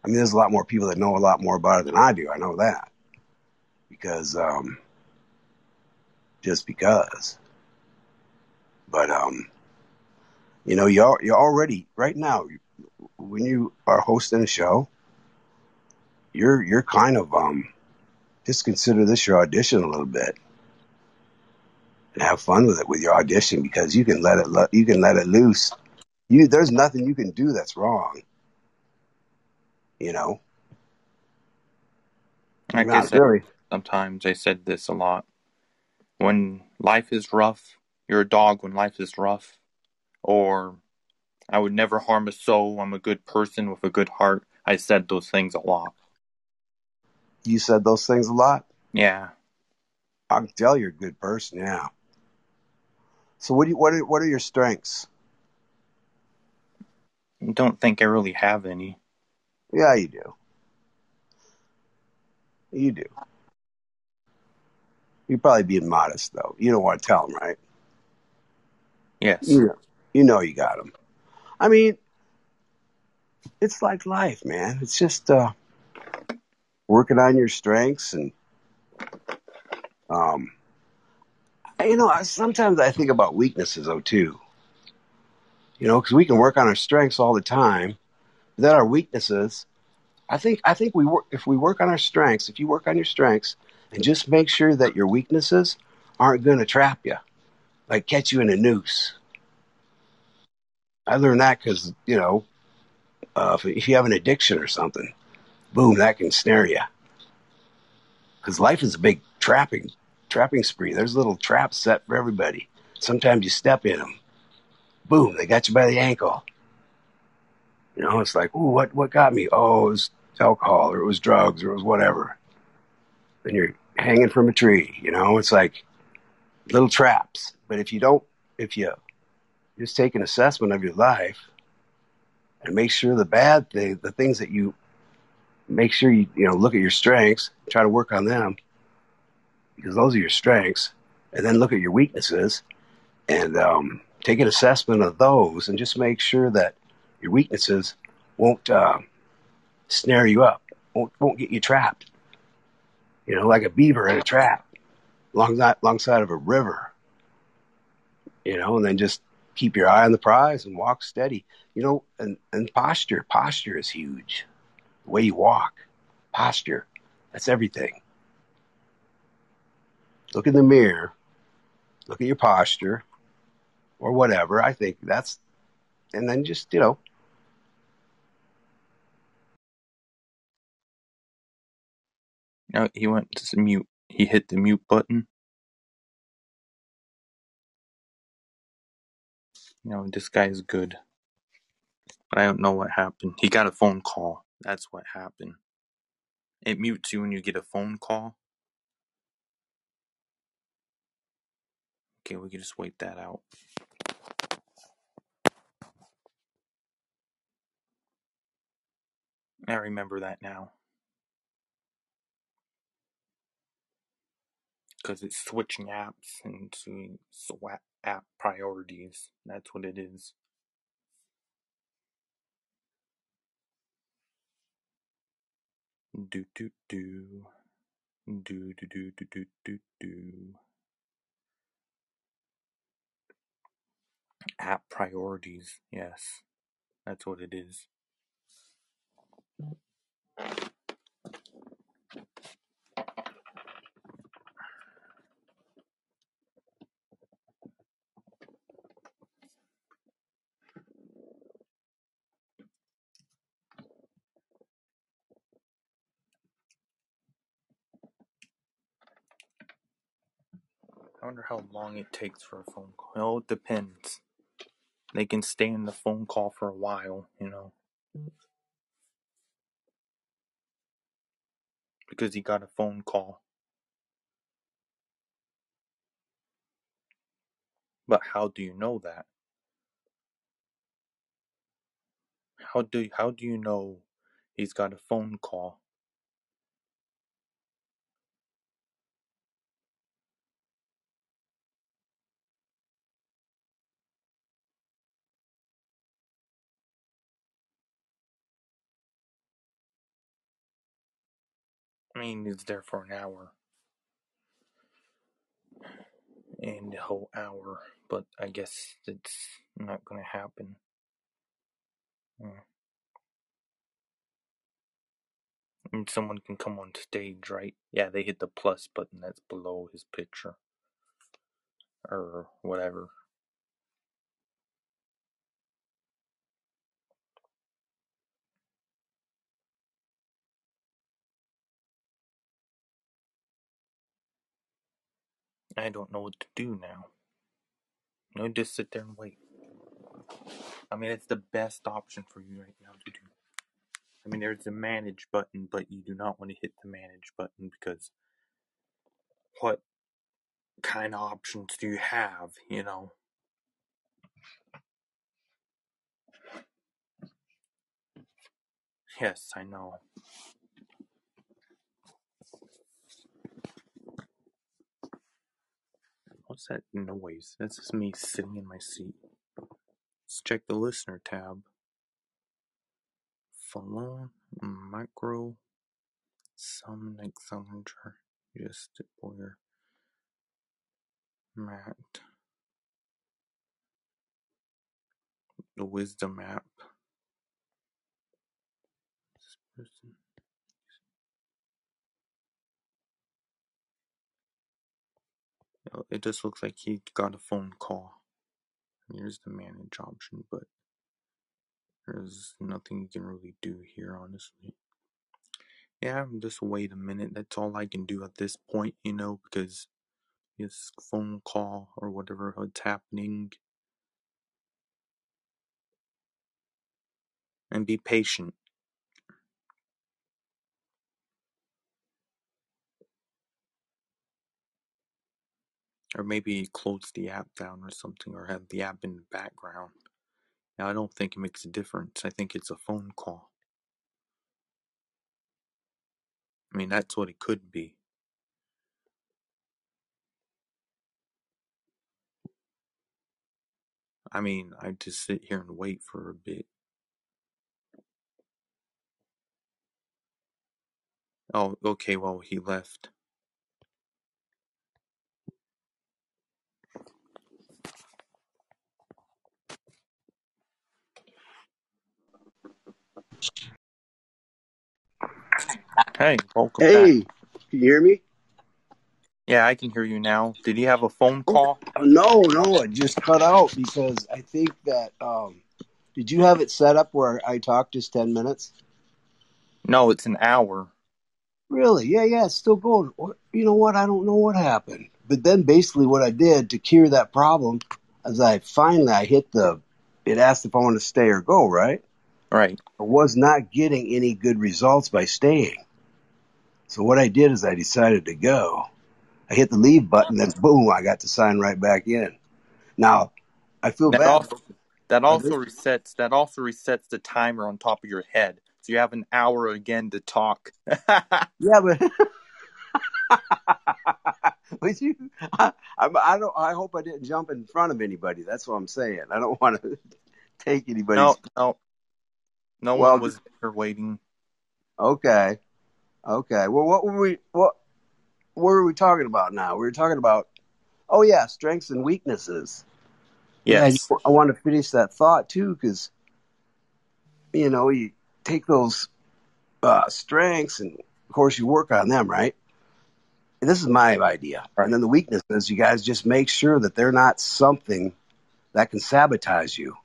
I mean, there's a lot more people that know a lot more about it than I do. I know that because um, just because. But um, you know, you're you're already right now when you are hosting a show, you're you're kind of um, just consider this your audition a little bit and have fun with it with your audition because you can let it lo- you can let it loose. You there's nothing you can do that's wrong. You know, I not said, really. sometimes I said this a lot. When life is rough, you're a dog when life is rough. Or I would never harm a soul. I'm a good person with a good heart. I said those things a lot. You said those things a lot. Yeah. I can tell you're a good person. Yeah. So what do you, what are what are your strengths? I don't think I really have any. Yeah, you do. You do. You're probably being modest, though. You don't want to tell them, right? Yes. You know, you know you got them. I mean, it's like life, man. It's just uh, working on your strengths and, um, you know, I, sometimes I think about weaknesses, though, too. You know, because we can work on our strengths all the time, but then our weaknesses. I think I think we work if we work on our strengths. If you work on your strengths and just make sure that your weaknesses aren't going to trap you, like catch you in a noose. I learned that because you know, uh, if, if you have an addiction or something, boom, that can snare you. Because life is a big trapping trapping spree. There's little traps set for everybody. Sometimes you step in them, boom, they got you by the ankle. You know, it's like, ooh, what what got me? Oh, it was alcohol, or it was drugs, or it was whatever. Then you're hanging from a tree. You know, it's like little traps. But if you don't, if you just take an assessment of your life and make sure the bad thing, the things that you make sure you you know look at your strengths, try to work on them because those are your strengths, and then look at your weaknesses and um, take an assessment of those, and just make sure that your weaknesses won't uh, snare you up, won't won't get you trapped. You know, like a beaver in a trap, alongside of a river. You know, and then just keep your eye on the prize and walk steady. You know, and, and posture, posture is huge. The way you walk, posture, that's everything. Look in the mirror, look at your posture, or whatever. I think that's, and then just you know, No, he went to mute. He hit the mute button. You know, this guy is good. But I don't know what happened. He got a phone call. That's what happened. It mutes you when you get a phone call. Okay, we can just wait that out. I remember that now. Because it's switching apps into swap app priorities. That's what it is. Do do do. Do do do do do do do. App priorities. Yes, that's what it is. I wonder how long it takes for a phone call. Oh, it depends. They can stay in the phone call for a while, you know, because he got a phone call. But how do you know that? How do how do you know he's got a phone call? I mean, he's there for an hour and the whole hour, but I guess it's not gonna happen. Hmm. And someone can come on stage, right? Yeah, they hit the plus button that's below his picture or whatever. I don't know what to do now. No, just sit there and wait. I mean, it's the best option for you right now to do. I mean, there's a manage button, but you do not want to hit the manage button because what kind of options do you have, you know? Yes, I know. What's that noise? That's just me sitting in my seat. Let's check the listener tab. Phone, micro, summon accelerator, just boyer, Matt, the wisdom app. This person. It just looks like he got a phone call. Here's the manage option, but there's nothing you can really do here, honestly. Yeah, just wait a minute. That's all I can do at this point, you know, because this phone call or whatever it's happening, and be patient. Or maybe close the app down or something, or have the app in the background. Now, I don't think it makes a difference. I think it's a phone call. I mean, that's what it could be. I mean, I just sit here and wait for a bit. Oh, okay, well, he left. Hey, welcome back. Hey, can you hear me? Yeah, I can hear you now. Did he have a phone call? No, no, it just cut out because I think that. Um, did you have it set up where I talk just ten minutes? No, it's an hour. Really? Yeah, yeah, it's still going. You know what? I don't know what happened. But then basically, what I did to cure that problem, is I finally I hit the. It asked if I want to stay or go. Right? Right. I was not getting any good results by staying. So what I did is I decided to go. I hit the leave button, then boom, I got to sign right back in. Now, I feel That bad. also that also resets that also resets the timer on top of your head. So you have an hour again to talk. *laughs* Yeah, but *laughs* but you, I, I, I don't. I hope I didn't jump in front of anybody. That's what I'm saying. I don't want to *laughs* take anybody's. no, no. No Well, one was there waiting. Okay, okay. Well, what were we? What what were we talking about now? We were talking about. Oh yeah, strengths and weaknesses. Yeah, I, Yes. I want to finish that thought too, because you know you take those uh, strengths and of course you work on them, right? And this is my idea. Right. And then the weaknesses, you guys just make sure that they're not something that can sabotage you.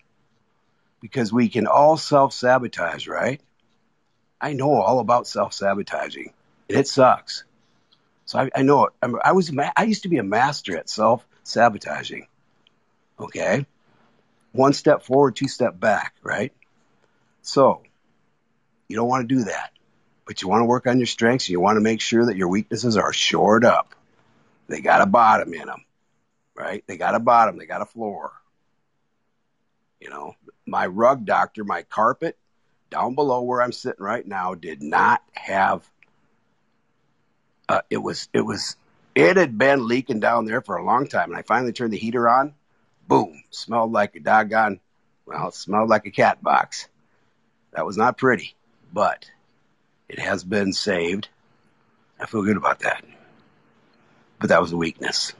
Because we can all self sabotage, right? I know all about self sabotaging, and it sucks. So I, I know it. I'm, I was I used to be a master at self sabotaging. Okay, one step forward, two step back, right? So you don't want to do that, but you want to work on your strengths. And you want to make sure that your weaknesses are shored up. They got a bottom in them, right? They got a bottom. They got a floor. You know, my rug doctor, my carpet down below where I'm sitting right now did not have. Uh, it was it was it had been leaking down there for a long time, and I finally turned the heater on. Boom! Smelled like a doggone. Well, it smelled like a cat box. That was not pretty, but it has been saved. I feel good about that. But that was a weakness.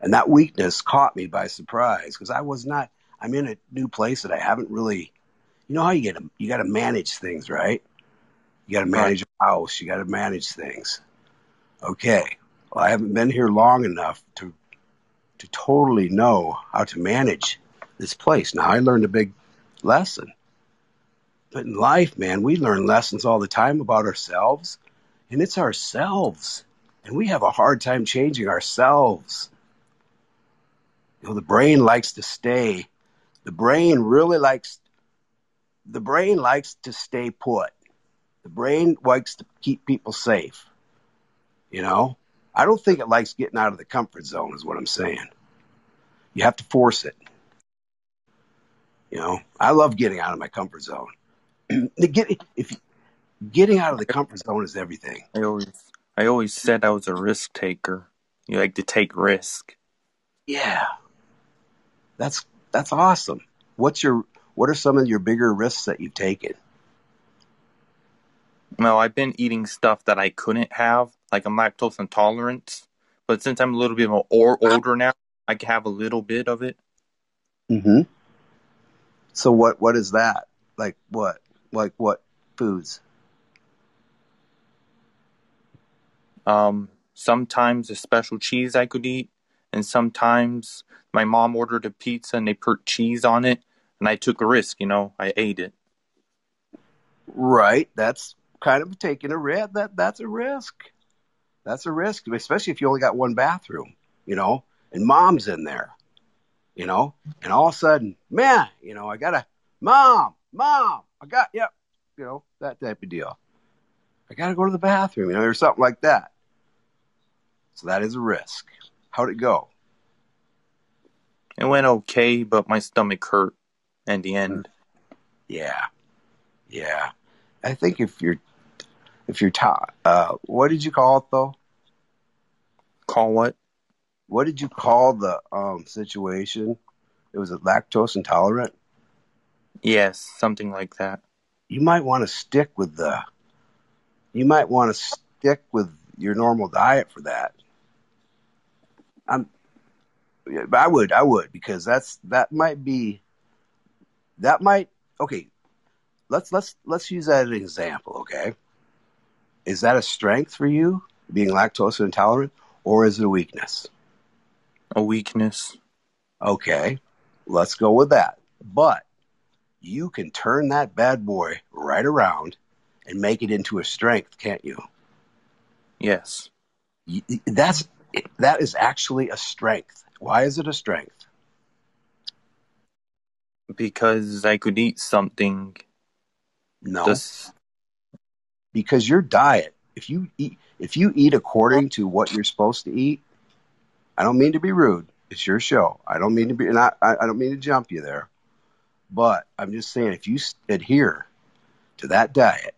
And that weakness caught me by surprise because I was not, I'm in a new place that I haven't really, you know how you get, to, you got to manage things, right? You got to manage a house, you got to manage things. Okay. Well, I haven't been here long enough to, to totally know how to manage this place. Now I learned a big lesson. But in life, man, we learn lessons all the time about ourselves, and it's ourselves. And we have a hard time changing ourselves. You know, the brain likes to stay. The brain really likes, the brain likes to stay put. The brain likes to keep people safe. You know, I don't think it likes getting out of the comfort zone, is what I'm saying. You have to force it. You know, I love getting out of my comfort zone. *clears throat* Get if you- getting out of the comfort zone is everything. I always, I always said I was a risk taker. You like to take risk. Yeah, that's that's awesome. What's your what are some of your bigger risks that you've taken? No, I've been eating stuff that I couldn't have, like I'm lactose intolerant. But since I'm a little bit more or older now, I can have a little bit of it. Mm-hmm. So what what is that? Like what? Like what foods? Um, sometimes a special cheese I could eat, and sometimes my mom ordered a pizza and they put cheese on it, and I took a risk. You know, I ate it. Right. That's kind of taking a risk. That that's a risk. That's a risk, especially if you only got one bathroom, you know, and mom's in there, you know, and all of a sudden, man, you know, I gotta, mom, mom, I got, yep, you know, that type of deal. I gotta go to the bathroom, you know, or something like that. So that is a risk. How'd it go? It went okay, but my stomach hurt in the end. Yeah, yeah. I think if you're, if you're taught, uh, what did you call it though? Call what? What did you call the um situation? It was a lactose intolerant. Yes, something like that. You might want to stick with the. You might want to stick with your normal diet for that. I'm. I would. I would because that's that might be. That might okay. Let's let's let's use that as an example. Okay, is that a strength for you being lactose intolerant, or is it a weakness? A weakness. Okay, let's go with that. But you can turn that bad boy right around and make it into a strength, can't you? Yes. Y- That's that is actually a strength. Why is it a strength? Because I could eat something. No, This, because your diet, if you eat if you eat according to what you're supposed to eat, I don't mean to be rude. It's your show. I don't mean to be, and I I don't mean to jump you there, but I'm just saying if you adhere to that diet,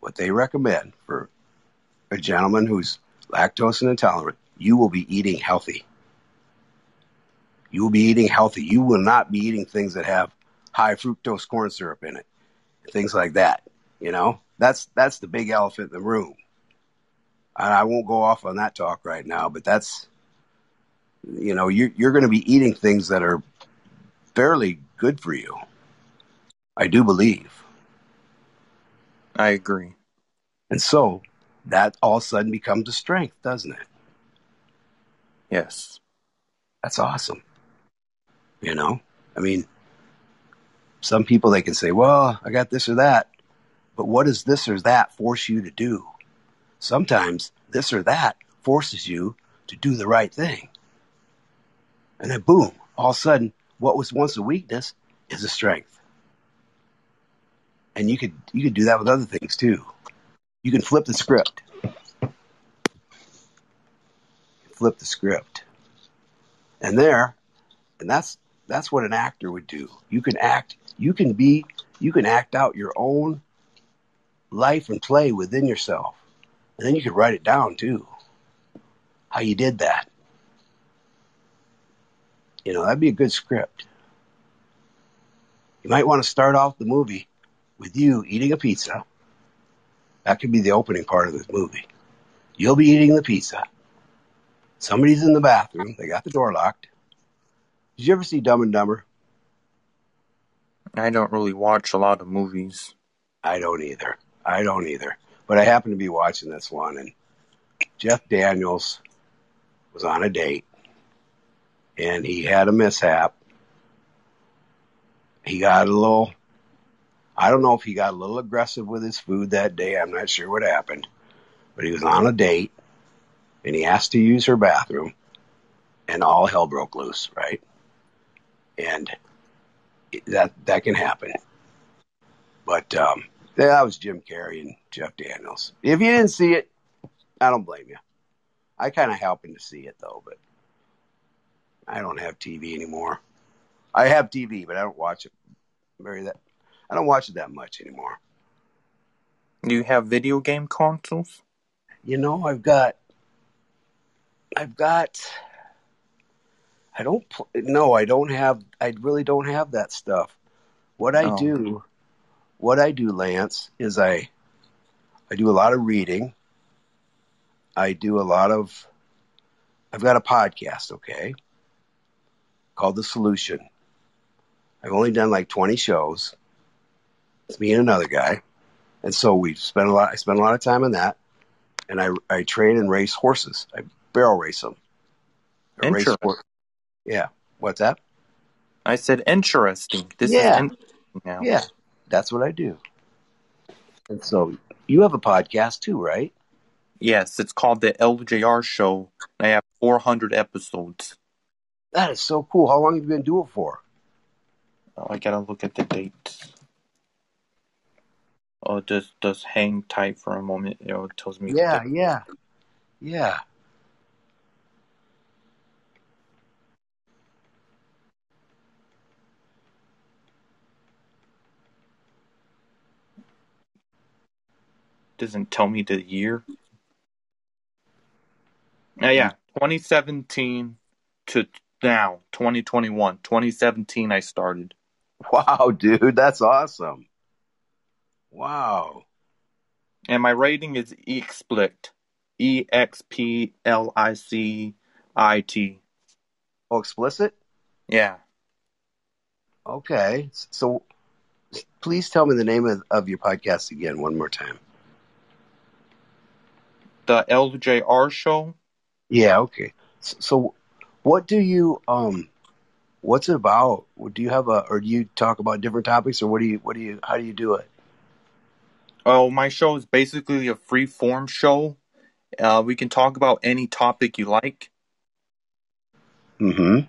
what they recommend for a gentleman who's lactose intolerant, you will be eating healthy. You will be eating healthy. You will not be eating things that have high fructose corn syrup in it, things like that. You know, that's that's the big elephant in the room. And I won't go off on that talk right now, but that's you know you're you're going to be eating things that are fairly good for you. I do believe, I agree. and so that all of a sudden becomes a strength, doesn't it? Yes. That's awesome. You know, I mean, some people they can say, "Well, I got this or that," but what does this or that force you to do? Sometimes this or that forces you to do the right thing, and then boom, all of a sudden, what was once a weakness is a strength. And you could you could do that with other things too. You can flip the script. Flip the script. And there, and that's that's what an actor would do. You can act you can be you can act out your own life and play within yourself. And then you could write it down too. How you did that. You know, that'd be a good script. You might want to start off the movie with you eating a pizza. That could be the opening part of the movie. You'll be eating the pizza. Somebody's in the bathroom. They got the door locked. Did you ever see Dumb and Dumber? I don't really watch a lot of movies. I don't either. I don't either. But I happened to be watching this one, and Jeff Daniels was on a date, and he had a mishap. He got a little, I don't know if he got a little aggressive with his food that day. I'm not sure what happened. But he was on a date, and he asked to use her bathroom, and all hell broke loose, right? And that that can happen. But um, that was Jim Carrey and Jeff Daniels. If you didn't see it, I don't blame you. I kind of happened to see it though, but I don't have TV anymore. I have TV, but I don't watch it very that. I don't watch it that much anymore. Do you have video game consoles? You know, I've got, I've got. I don't. pl- No, I don't have. I really don't have that stuff. What I Oh. do, what I do, Lance, is I, I do a lot of reading. I do a lot of. I've got a podcast, okay, called The Solution. I've only done like twenty shows. It's me and another guy, and so we spend a lot. I spend a lot of time on that, and I I train and race horses. I barrel. I race yeah. What's that? I said interesting. This Yeah. is interesting now. Yeah, that's what I do. And so you have a podcast too, right? Yes, it's called the LJR Show. I have 400 episodes. That is so cool. How long have you been doing it for? Oh, I gotta look at the dates. Oh, just just hang tight for a moment. You know, it tells me. Yeah, yeah, yeah. Doesn't tell me the year. Oh, yeah, 2017 to now, 2021. 2017, I started. Wow, dude, that's awesome. Wow. And my rating is explicit. E X P L I C I T. Oh, explicit? Yeah. Okay. So please tell me the name of, of your podcast again one more time. The LJR Show. Yeah, okay. So, so what do you um what's it about? Do you have a or do you talk about different topics or what do you what do you how do you do it? Oh, my show is basically a free form show. Uh, we can talk about any topic you like. Mhm.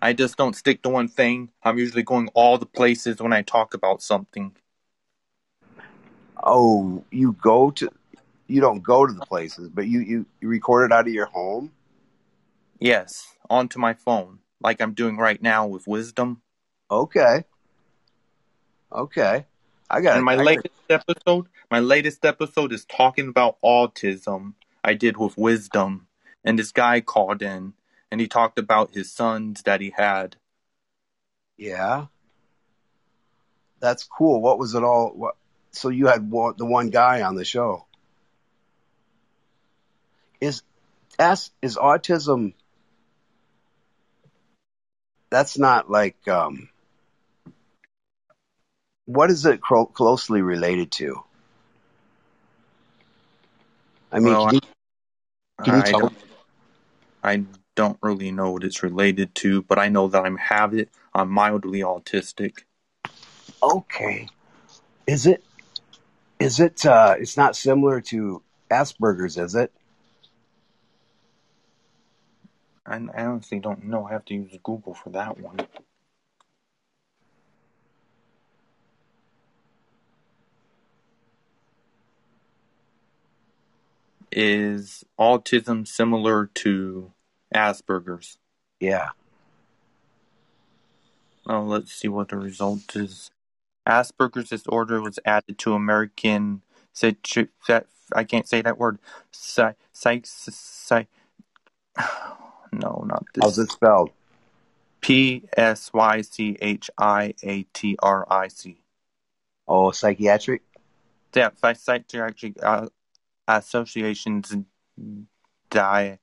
I just don't stick to one thing. I'm usually going all the places when I talk about something. Oh, you go to you don't go to the places, but you you, you record it out of your home? Yes, onto my phone, like I'm doing right now with Wisdom. Okay. Okay. I got And my I got latest episode, my latest episode is talking about autism. I did with Wisdom, and this guy called in, and he talked about his sons that he had. Yeah. That's cool. What was it all what so you had one, the one guy on the show. Is as is autism that's not like um what is it cro- closely related to? I mean, Well, can you, can you I tell don't, I don't really know what it's related to, but I know that I'm have it. I'm mildly autistic. Okay. Is it is it uh it's not similar to Asperger's, is it? I, I honestly don't know. I have to use Google for that one. Is autism similar to Asperger's? Yeah. Oh, let's see what the result is. Asperger's disorder was added to American. I can't say that word. Psych. Psych. *sighs* psych no, not this. How's it spelled? P S Y C H I A T R I C. Oh, psychiatric? Yeah, psychiatric uh, associations di-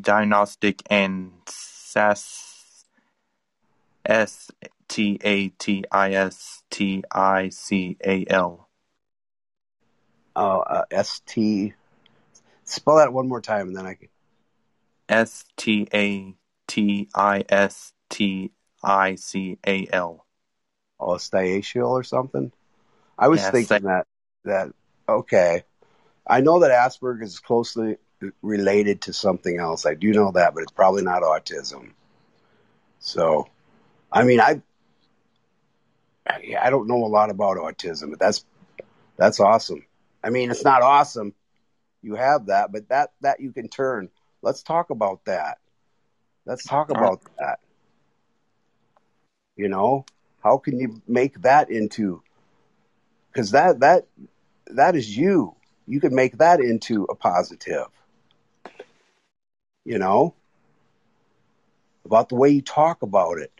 diagnostic and SAS S T A T I S T I C A L. Oh, uh, S T. Spell that one more time, and then I can. S T A T I S T I C A L. Oh, stiational or something. I was Yeah, thinking psych- that that okay. I know that Asperger's is closely related to something else. I do know that, but it's probably not autism. So, I mean, I I I don't know a lot about autism, but that's that's awesome. I mean, it's not awesome. You have that, but that that you can turn. Let's talk about that. Let's talk about that. You know, how can you make that into because that that that is you. You could make that into a positive. You know, about the way you talk about it,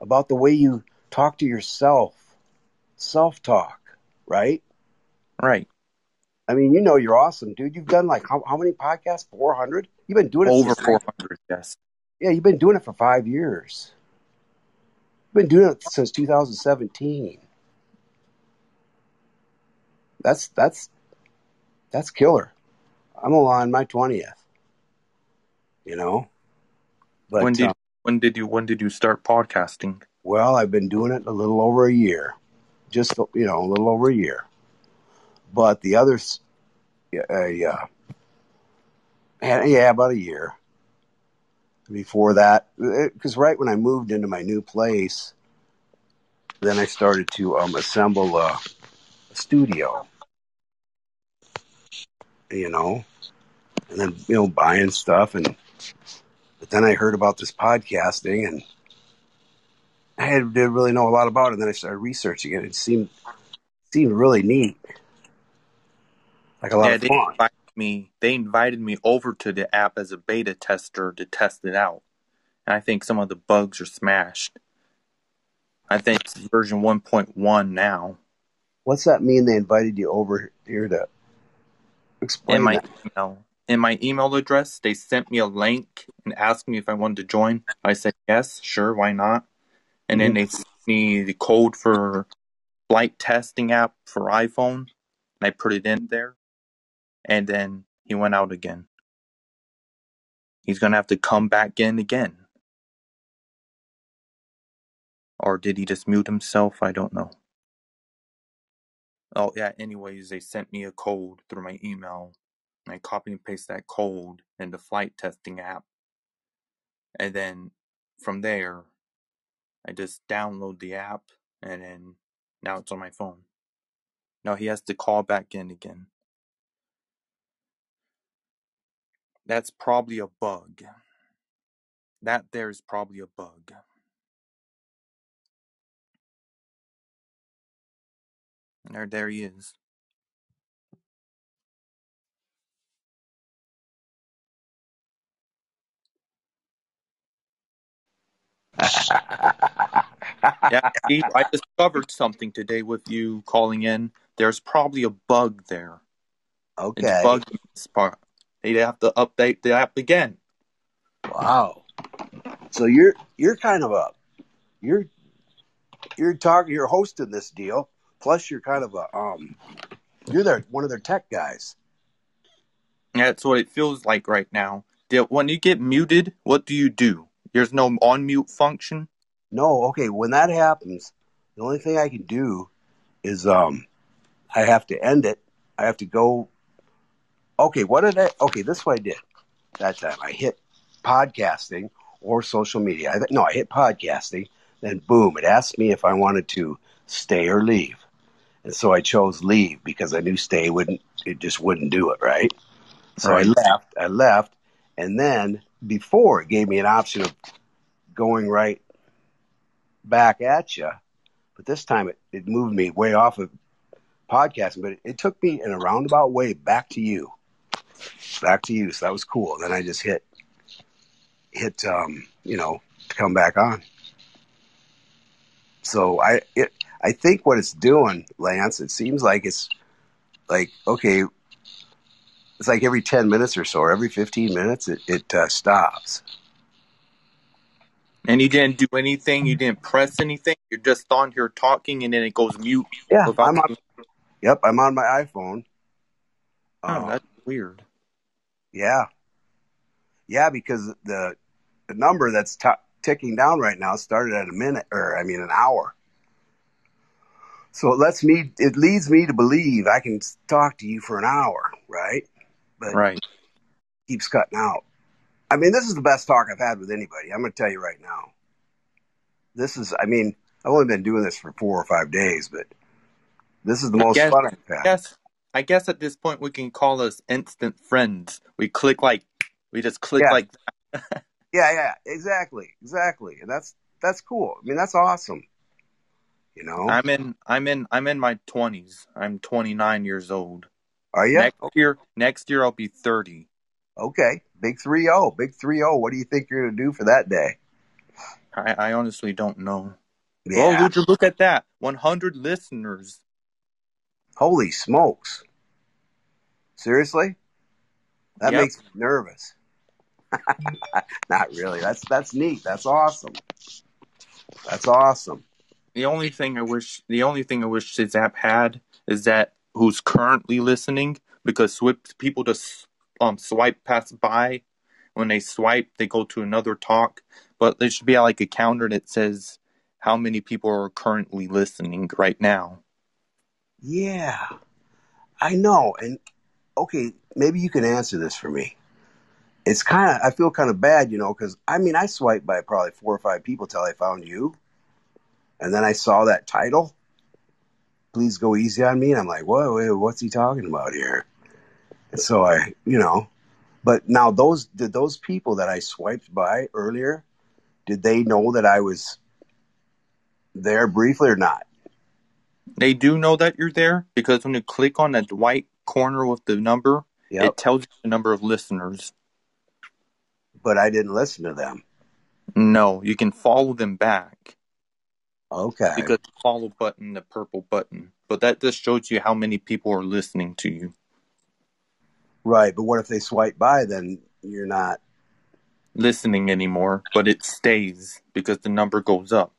about the way you talk to yourself, self talk, right? Right. I mean, you know, you're awesome, dude. You've done like how, how many podcasts? 400? You've been doing it Over since- 400, yes. Yeah, you've been doing it for five years. You've been doing it since 2017. That's that's that's killer. I'm on my 20th. You know, but when did um, when did you when did you start podcasting? well, I've been doing it a little over a year, just you know, a little over a year. But the others, yeah, uh, yeah, yeah, about a year. Before that, because right when I moved into my new place, then I started to um, assemble a, a studio. You know, and then you know buying stuff, and but then I heard about this podcasting, and I didn't really know a lot about it. And then I started researching it. It seemed seemed really neat, like a lot yeah, of they fun. invited me. They invited me over to the app as a beta tester to test it out, and I think some of the bugs are smashed. I think it's version 1.1 now. What's that mean? They invited you over here to explain In my that. email, in my email address, they sent me a link and asked me if I wanted to join. I said yes, sure, why not? And then mm-hmm. they sent me the code for flight testing app for iPhone, and I put it in there, and then he went out again. He's gonna have to come back in again. Or did he just mute himself? I don't know. Oh yeah, anyways, they sent me a code through my email. I copy and paste that code in the flight testing app. And then from there, I just download the app and then now it's on my phone. Now he has to call back in again. That's probably a bug. That there is probably a bug. There, there he is. Yeah, Steve, I discovered something today with you calling in. There's probably a bug there. It's okay. bugging this part. They'd have to update the app again. Wow. So you're you're kind of a you're you're talking you're hosting this deal. Plus you're kind of a um you're their one of their tech guys. That's what it feels like right now. When you get muted, what do you do? There's no on mute function. No, okay, when that happens, the only thing I can do is um I have to end it. I have to go Okay, what did I okay, this is what I did that time. I hit podcasting or social media. I, th- no, I hit podcasting, then boom, it asked me if I wanted to stay or leave. And so I chose leave because I knew stay wouldn't it just wouldn't do it, right? So Right. I left, I left, and then before it gave me an option of going right back at you, but this time it, it moved me way off of podcasting, but it, it took me in a roundabout way back to you. Back to you. So that was cool. Then I just hit hit um, you know, to come back on. So I it I think what it's doing, Lance, it seems like it's like okay, it's like every ten minutes or so, or every fifteen minutes, it it uh, stops. And you didn't do anything. You didn't press anything. You're just on here talking, and then it goes mute. Yeah, I'm on. Yep, I'm on my iPhone. Oh, Uh, that's weird. Yeah, yeah, because the the number that's t- ticking down right now started at a minute, or I mean, an hour. So it lets me, it leads me to believe I can talk to you for an hour, right? But Right. keeps cutting out. I mean, this is the best talk I've had with anybody. I'm going to tell you right now. This is, I mean, I've only been doing this for four or five days, but this is the most Yes. fun I've had. guess. I guess at this point we can call us instant friends. We click like. We just click Yeah. like. *laughs* Yeah, yeah, exactly, exactly, and that's that's cool. I mean, that's awesome. You know? I'm in I'm in I'm in my 20s. I'm 29 years old. Are you? Next oh. year next year I'll be 30. Okay. Big 3 0. Big 3 0. What do you think you're going to do for that day? I, I honestly don't know. Oh, would you look at that? 100 listeners. Holy smokes. Seriously? That Yep. makes me nervous. *laughs* Not really. That's that's neat. That's awesome. That's awesome. The only thing I wish the only thing I wish this app had is that who's currently listening because swipe people just um swipe pass by when they swipe they go to another talk but there should be like a counter that says how many people are currently listening right now Yeah. I know. And okay, maybe you can answer this for me. It's kind of I feel kind of bad, you know, cuz I mean, I swiped by probably four or five people till I found you. And then I saw that title. Please go easy on me. And I'm like, whoa, wait, what's he talking about here? And so I, you know, but now those did those people that I swiped by earlier, did they know that I was there briefly or not? They do know that you're there because when you click on that white corner with the number Yep. it tells you the number of listeners but I didn't listen to them. no you can follow them back Okay. because the follow button the purple button but that just shows you how many people are listening to you Right, but what if they swipe by? Then you're not. listening anymore, but it stays because the number goes up.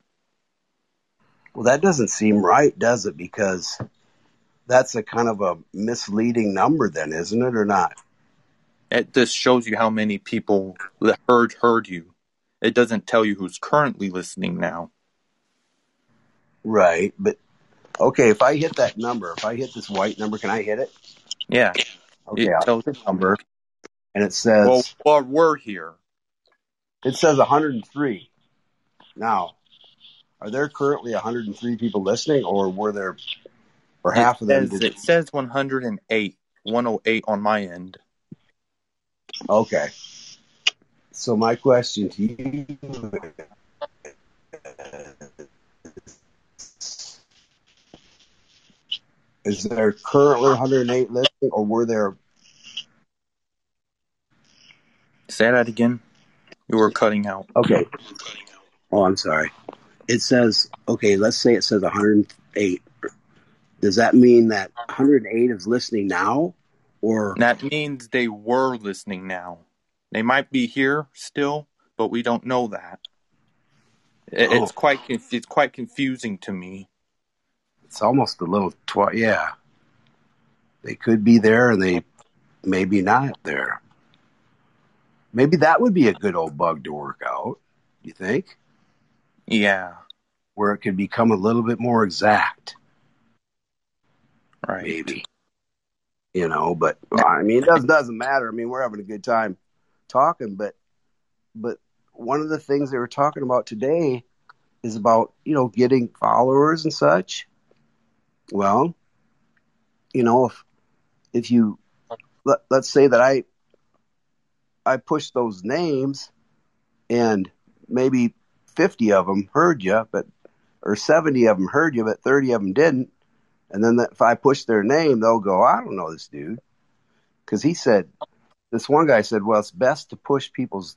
Well, that doesn't seem right, does it? Because that's a kind of a misleading number, then, isn't it, or not? It just shows you how many people heard heard you. It doesn't tell you who's currently listening now. Right, but okay. If I hit that number, if I hit this white number, can I hit it? Yeah, Okay, it I'll tells. hit the number, and it says Well, well, we're here. it says 103. Now, are there currently 103 people listening, or were there, or It half of them? says Did, it says 108, 108 on my end. okay. So my question to you is: there currently 108 listening, or were there? Say that again. You were cutting out. Okay. Oh, I'm sorry. It says okay. Let's say it says 108. Does that mean that 108 is listening now, or That means they were listening now. They might be here still, but we don't know that. It- oh, It's quite it's quite confusing to me. it's almost a little twi- Yeah, they could be there, and they maybe not there. Maybe that would be a good old bug to work out. You think? Yeah, Where it could become a little bit more exact, right. maybe. You know, but I mean, it doesn't doesn't matter. I mean, we're having a good time talking, but but one of the things they were talking about today is about you know getting followers and such. Well, you know, if if you let, let's say that I I push those names and maybe 50 of them heard you, but or 70 of them heard you, but 30 of them didn't. And then if I push their name, they'll go, I don't know this dude. Because he said, this one guy said, well, it's best to push people's,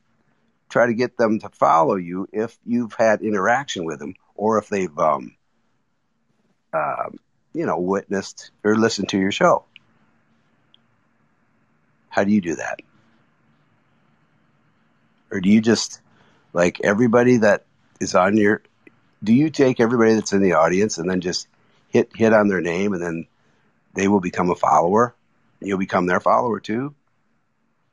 try to get them to follow you if you've had interaction with them or if they've, um, um, you know, witnessed or listened to your show. How do you do that? Or do you just, like everybody that is on your, do you take everybody that's in the audience and then just hit hit on their name and then they will become a follower? You'll become their follower too?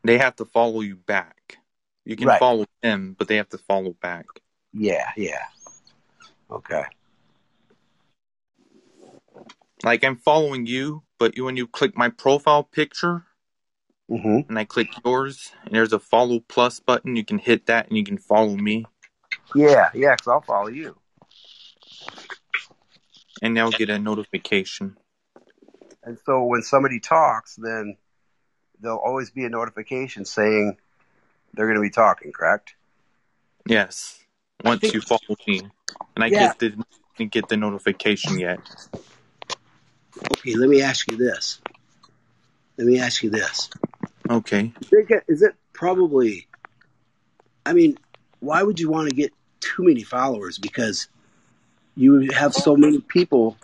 They have to follow you back. You can Right. follow them, but they have to follow back. Yeah, yeah. Okay. Like I'm following you, but when you click my profile picture hmm and I click yours, and there's a follow plus button, you can hit that and you can follow me, Yeah, yeah, because I'll follow you. and they'll get a notification. And so when somebody talks, then there'll always be a notification saying they're going to be talking, correct? Yes, once think, you follow me, and I yeah, get the didn't get the notification yet. Okay, let me ask you this. Let me ask you this. Okay. Is it probably? I mean, why would you want to get too many followers? Because you have so many people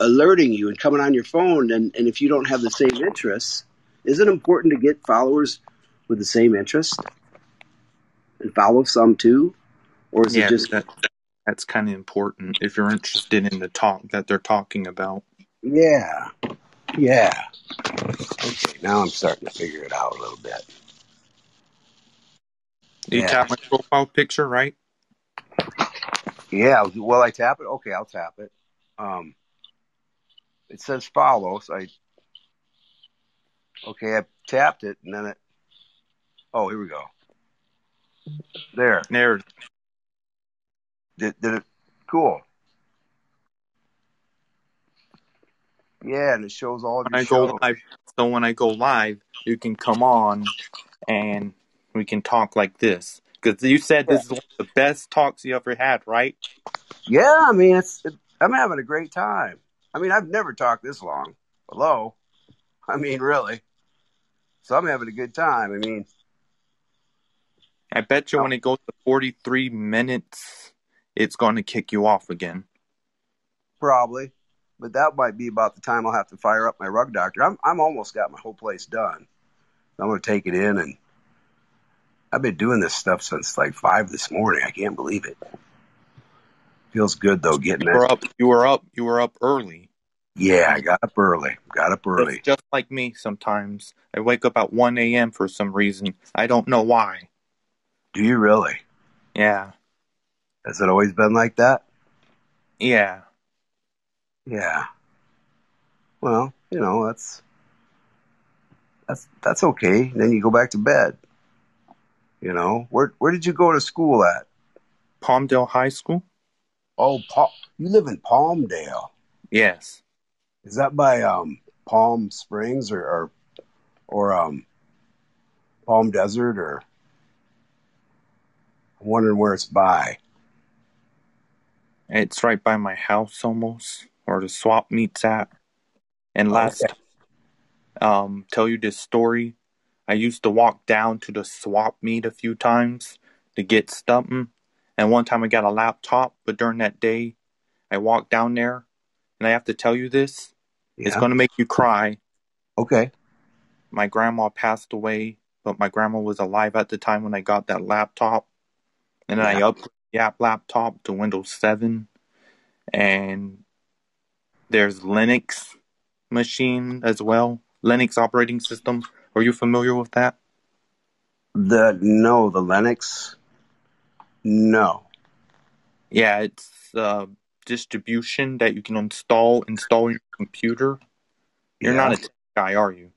alerting you and coming on your phone, and, and if you don't have the same interests, is it important to get followers with the same interest and follow some too, or is Yeah, it just that, that's kind of important if you're interested in the talk that they're talking about. yeah, yeah? Okay, now I'm starting to figure it out a little bit. You Yeah. tap my profile picture, right? Yeah, will I tap it? Okay, I'll tap it. Um, it says follow, so I. Okay, I tapped it, and then it. Oh, here we go. There. There. Did, did it? Cool. Yeah, and it shows all of your I go shows. live, so when I go live, you can come on and we can talk like this. Because you said this is one of the best talks you ever had, right? Yeah, I mean, it's. It, I'm having a great time. I mean, I've never talked this long. Hello. I mean, really. So I'm having a good time. I mean, I bet you oh. when it goes to 43 minutes, it's going to kick you off again. Probably, but that might be about the time I'll have to fire up my rug doctor. I'm I'm almost got my whole place done. I'm gonna take it in, and I've been doing this stuff since like five this morning. I can't believe it. Feels good though, getting You were that. up. You were up. You were up early. Yeah, I got up early. Got up early. It's just like me sometimes. I wake up at 1 a.m. for some reason. I don't know why. Do you really? Yeah. Has it always been like that? Yeah. Yeah. Well, you know that's that's that's okay. Then you go back to bed. You know where where did you go to school at? Palmdale High School? Oh, pa- you live in Palmdale. Yes. Is that by um Palm Springs or or, or um Palm Desert or I'm wondering where it's by. It's right by my house almost, or the swap meets at. And last, um, tell you this story. I used to walk down to the swap meet a few times to get something. And one time I got a laptop, but during that day, I walked down there, and I have to tell you this. It's going to make you cry. Okay. My grandma passed away, but my grandma was alive at the time when I got that laptop. And then I upgraded the app laptop to Windows 7. And there's Linux machine as well. Linux operating system. Are you familiar with that? The no, the Linux. No. Yeah, it's a distribution that you can install install your computer. You're Yeah. not a tech guy, are you?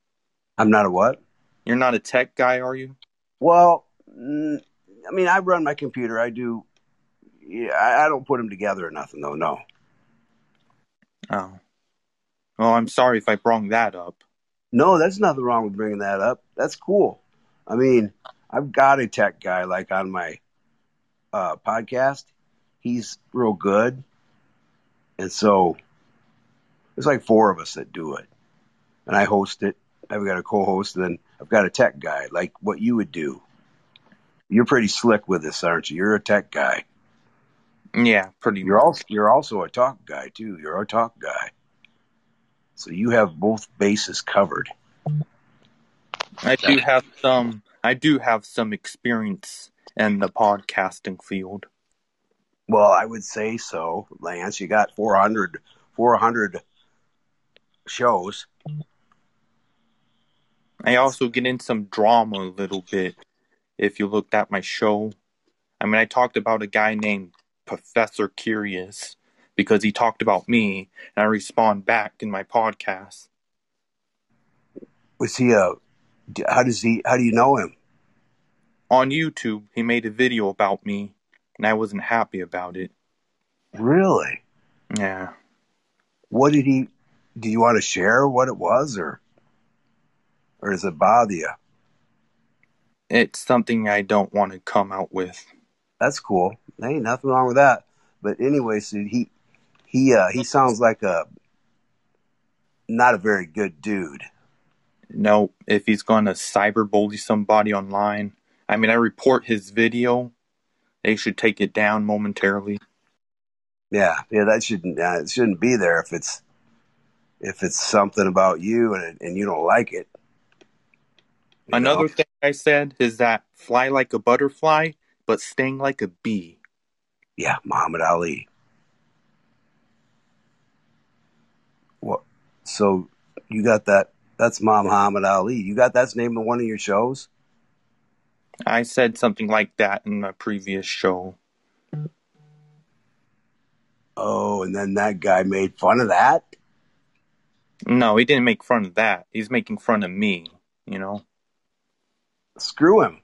I'm not a what? You're not a tech guy, are you? Well, I mean, I run my computer. I do. Yeah, I, I don't put them together or nothing, though. No. Oh. Well, I'm sorry if I brought that up. No, there's nothing wrong with bringing that up. That's cool. I mean, I've got a tech guy like on my uh, podcast. He's real good, and so there's like four of us that do it, and I host it. I've got a co-host, and then I've got a tech guy, like what you would do. You're pretty slick with this, aren't you? You're a tech guy. Yeah, pretty You're much. also you're also a talk guy too. You're a talk guy, so you have both bases covered. I do have some. I do have some experience in the podcasting field. Well, I would say so, Lance. You got 400, 400 shows. I also get in some drama a little bit. If you looked at my show, I mean, I talked about a guy named Professor Curious because he talked about me, and I respond back in my podcast. Was he a? How does he? How do you know him? On YouTube, he made a video about me, and I wasn't happy about it. Really? Yeah. What did he? Do you want to share what it was, or or does it bother you? It's something I don't want to come out with. That's cool. There ain't nothing wrong with that. But anyway, so he he uh, he sounds like a not a very good dude. No, if he's gonna cyberbully somebody online, I mean, I report his video. They should take it down momentarily. Yeah, yeah, that shouldn't uh, it shouldn't be there if it's if it's something about you and and you don't like it. Another know? thing I said is that fly like a butterfly, but sting like a bee. Yeah, Muhammad Ali. What? So you got that? That's Muhammad Ali. You got that's named in one of your shows. I said something like that in a previous show. Oh, and then that guy made fun of that. No, he didn't make fun of that. He's making fun of me, you know? Screw him.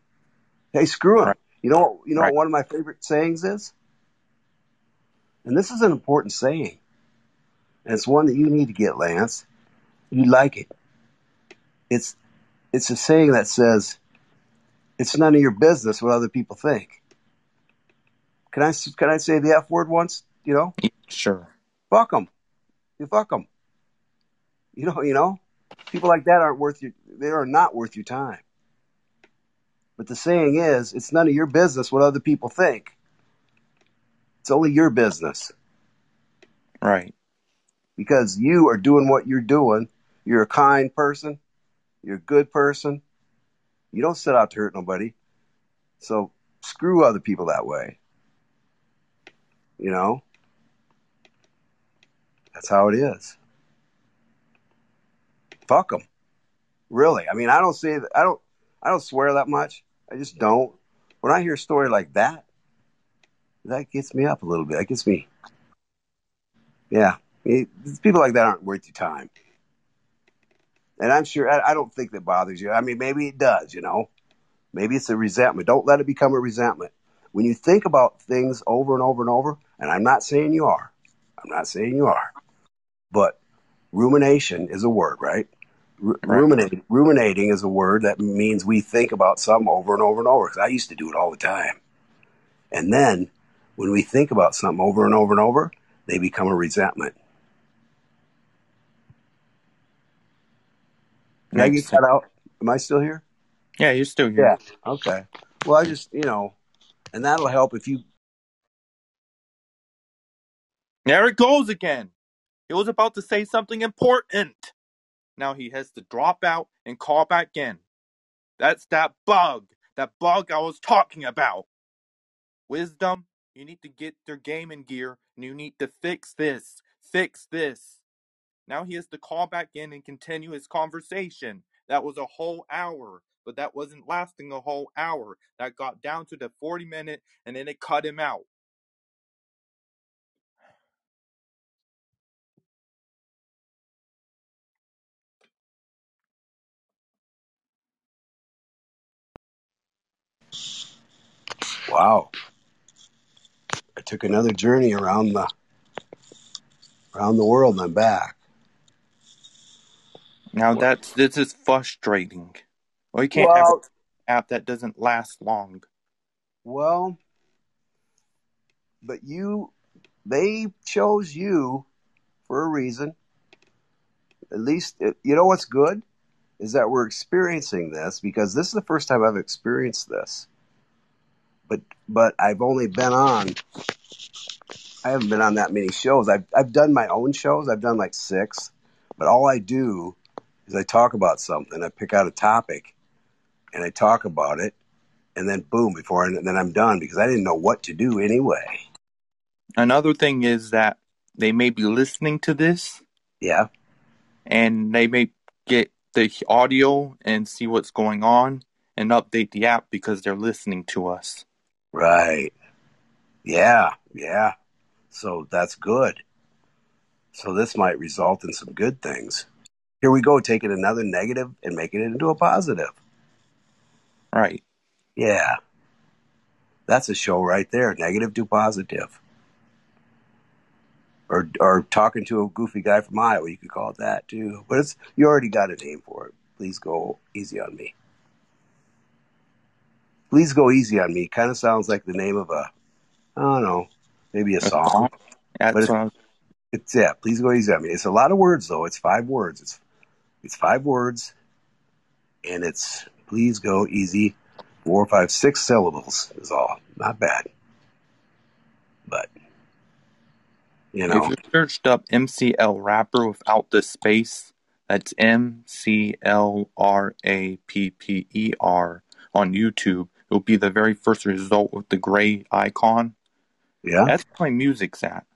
Hey, screw him. Right. You know, you know Right. what one of my favorite sayings is, and this is an important saying, and it's one that you need to get, Lance. You like it. It's it's a saying that says, "It's none of your business what other people think." Can I s- can I say the f word once? You know, Sure. fuck them. You fuck them. You know, you know, people like that aren't worth your. They are not worth your time. But the saying is, it's none of your business what other people think. It's only your business Right. because you are doing what you're doing. You're a kind person. You're a good person. You don't set out to hurt nobody. So screw other people that way. You know? That's how it is. Fuck them. Really. I mean, I don't say that. I don't, I don't swear that much. I just don't. When I hear a story like that, that gets me up a little bit. That gets me, yeah. It- people like that aren't worth your time. And I'm sure, I, I don't think that bothers you. I mean, maybe it does, you know? Maybe it's a resentment. Don't let it become a resentment. When you think about things over and over and over, and I'm not saying you are, I'm not saying you are, but rumination is a word, right? Ru- Right. Ruminate, ruminating is a word that means we think about something over and over and over. 'cause I used to do it all the time. And then when we think about something over and over and over, they become a resentment. Did I get cut out? Am I still here? Yeah, you're still here. Yeah. Okay. Well, I just, you know, and that'll help if you, There it goes again. He was about to say something important. Now he has to drop out and call back in. That's that bug. That bug I was talking about. Wisdom, you need to get game in gear and you need to fix this. Fix this. Now he has to call back in and continue his conversation. That was a whole hour, but that wasn't lasting a whole hour. That got down to the 40 minute and then it cut him out. wow, took another journey around the, around the world and I'm back. Now Well, that's this is frustrating. Well, you can't have an app that doesn't last long. well, but you, they chose you for a reason. At least, it, you know what's good is that we're experiencing this because this is the first time I've experienced this. But, but I've only been on, I haven't been on that many shows. I've, I've done my own shows. I've done like six, but all I do is I talk about something. I pick out a topic and I talk about it and then boom, before, and then I'm done because I didn't know what to do anyway. Another thing is that they may be listening to this Yeah. and they may get the audio and see what's going on and update the app because they're listening to us. Right. Yeah. Yeah. So that's good. So this might result in some good things. Here we go, taking another negative and making it into a positive. Right. Yeah. That's a show right there. Negative to positive. Or or talking to a goofy guy from Iowa, you could call it that too. But it's you already got a name for it. Please go easy on me. Please go easy on me. Kind of sounds like the name of a I don't know, maybe a song. That's But what I It's yeah. Please go easy on me. It's a lot of words though. It's five words. It's it's five words, and it's please go easy. Four, five, six syllables is all. Not bad, but you know. if you searched up MCL rapper without the space, that's M C L R A P P E R on YouTube, it'll be the very first result with the gray icon. yeah. That's where my music's at.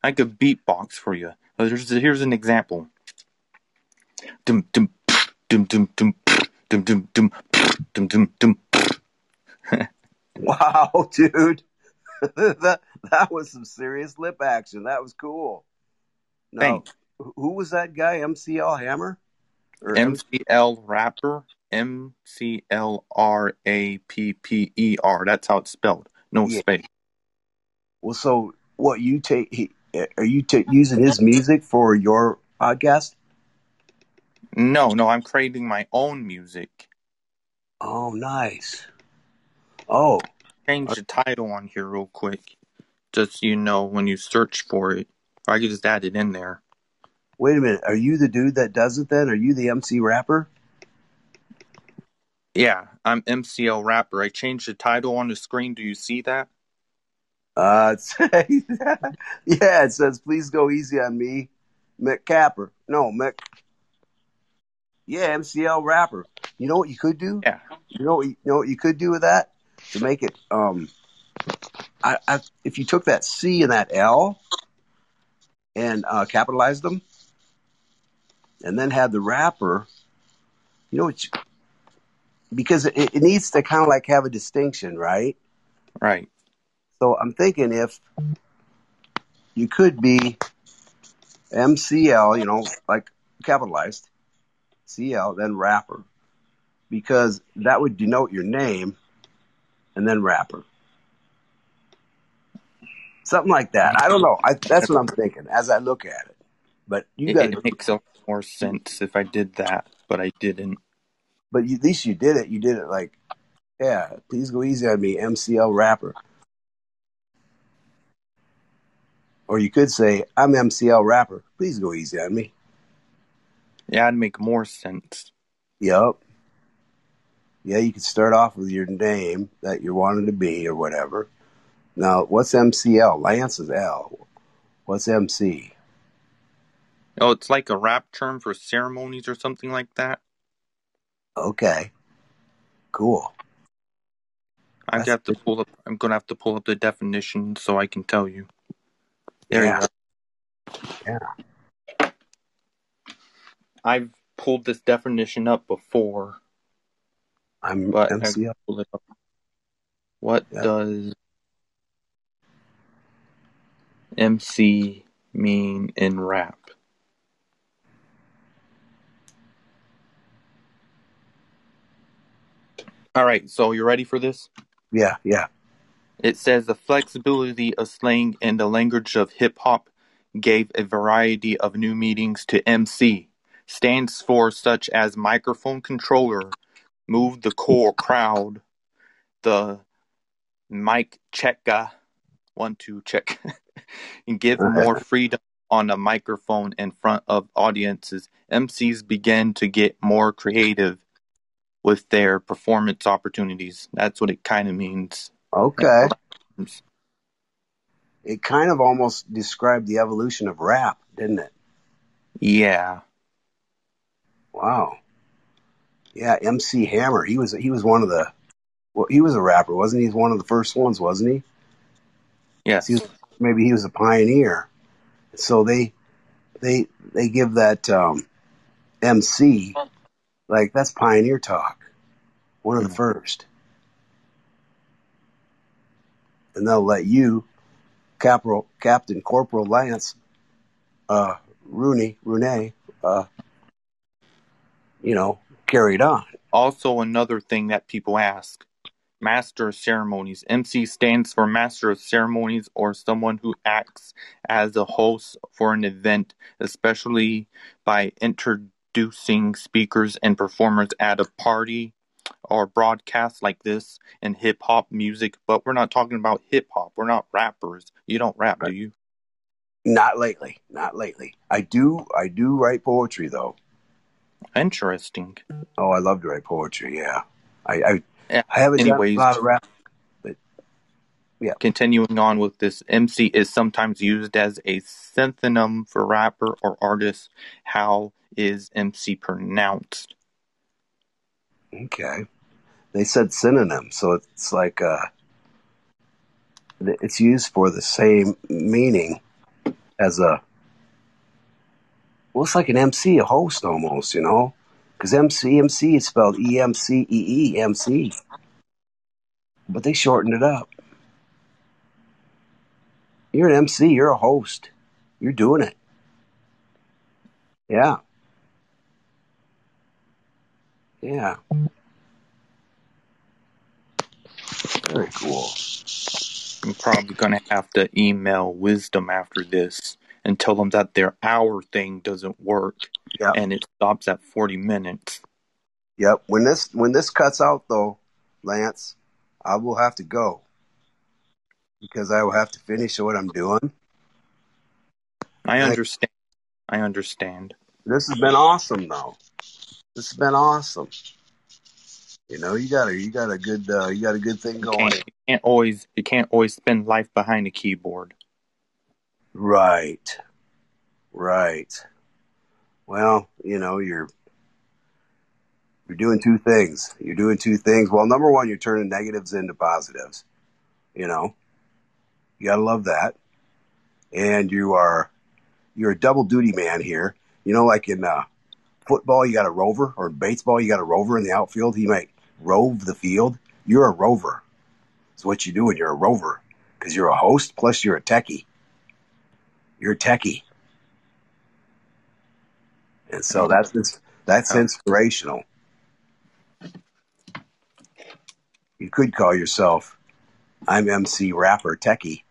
I could beatbox for you. There's, here's an example. Dum dum dum dum dum dum dum dum dum dum dum. *laughs* Wow, dude, *laughs* that that was some serious lip action. That was cool. No, Thanks. who was that guy? MCL Hammer or MCL rapper. M C L R A P P E R. That's how it's spelled. No yeah. space. Well, so what you take? He, are you ta using his music for your podcast? No, no, I'm creating my own music. Oh, nice. Oh, Change the title on here real quick. Just so you know when you search for it. Or I could just add it in there. wait a minute. Are you the dude that does it then? Are you the MC rapper? Yeah, I'm MCL rapper. I changed the title on the screen. Do you see that? Uh, *laughs* yeah, it says, please go easy on me, Mick Capper. No, Mick. Yeah, MCL rapper. You know what you could do? Yeah. You know what you, you know what you could do with that to make it um I, I if you took that C and that L and uh, capitalized them and then had the rapper, you know what you, because it, it needs to kind of like have a distinction, right? Right. So I'm thinking if you could be MCL, you know, like capitalized CL, then rapper, because that would denote your name and then rapper. Something like that. I don't know. I, that's what I'm thinking as I look at it. But you It, got it to, makes a lot more sense if I did that, but I didn't. But you, at least you did it. You did it like, yeah, please go easy on me, MCL rapper. Or you could say, I'm MCL rapper. Please go easy on me. Yeah, it'd make more sense. Yep. Yeah, you could start off with your name that you wanted to be or whatever. Now, what's MCL? Lance is L. What's MC? Oh, it's like a rap term for ceremonies or something like that. Okay. Cool. I That's have to pull up. I'm gonna have to pull up the definition so I can tell you. There yeah. you go. Yeah. I've pulled this definition up before, I'm but MCL. pulled it up. What Yeah. does MC mean in rap? All right, so you ready for this? Yeah. Yeah. It says the flexibility of slang in the language of hip hop gave a variety of new meanings to MC. Stands for such as microphone controller, move the core crowd, the mic checka, one two check, *laughs* and give more freedom on a microphone in front of audiences. MCs began to get more creative with their performance opportunities. That's what it kind of means. Okay. It kind of almost described the evolution of rap, didn't it? Yeah. Wow. Yeah, MC Hammer. He was he was one of the well, he was a rapper, wasn't he? He's one of the first ones, wasn't he? Yes. He was, maybe he was a pioneer. So they they they give that um, MC like that's pioneer talk, one of the Mhm. first, and they'll let you, Caporal Captain Corporal Lance, uh, Rooney Rooney, uh, you know, carry it on. Also, another thing that people ask Master of Ceremonies. MC stands for Master of Ceremonies or someone who acts as a host for an event, especially by introducing speakers and performers at a party or broadcast like this and hip hop music, but we're not talking about hip hop. We're not rappers. You don't rap, Right. do you? Not lately. Not lately. I do. I do write poetry though. Interesting. Oh, I love to write poetry. Yeah. I I, Yeah, I haven't anyways. done a lot of rap. But yeah. Continuing on with this, MC is sometimes used as a synonym for rapper or artist. How is MC pronounced? Okay. They said synonym, so it's like uh, it's used for the same meaning as a. Well, it's like an MC, a host almost, you know, because MC MC is spelled E M C E E M C, but they shortened it up. You're an MC. You're a host. You're doing it. Yeah. Yeah. Very cool. I'm probably going to have to email Wisdom after this and tell them that their hour thing doesn't work Yeah. and it stops at 40 minutes. Yep. When this when this cuts out though, Lance, I will have to go because I will have to finish what I'm doing. I I- understand. I understand. This has been awesome though. This has been awesome. You know, you got a you got a good uh, you got a good thing You going. can't, you can't always you can't always spend life behind a keyboard. Right. Right. Well, you know, you're you're doing two things. You're doing two things. Well, number one, you're turning negatives into positives. You know, you gotta love that. And you are you're a double duty man here. You know, like in uh, football, you got a rover, or baseball, you got a rover in the outfield. He might rove the field. You're a rover. It's what you do when you're a rover, because you're a host plus you're a techie. You're a techie, and so that's that's inspirational. You could call yourself, I'm MC rapper techie.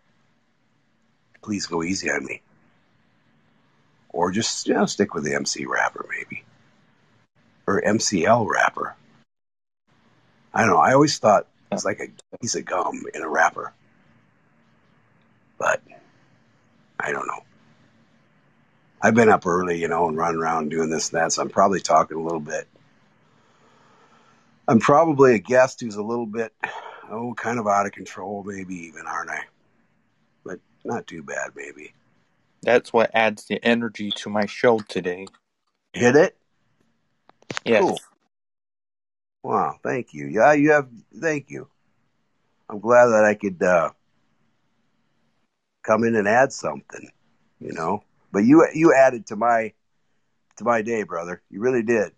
Please go easy on me, or just you know stick with the MC rapper maybe, or MCL rapper. I don't know. I always thought it's like a piece of gum in a wrapper, but I don't know. I've been up early, you know, and running around doing this and that, so I'm probably talking a little bit. I'm probably a guest who's a little bit, oh, kind of out of control, maybe even, aren't I? But not too bad, maybe. That's what adds the energy to my show today. Hit it? Yes. Cool. Wow, thank you. Yeah, you have, thank you. I'm glad that I could uh, come in and add something, you know. But you you added to my to my day, brother. You really did.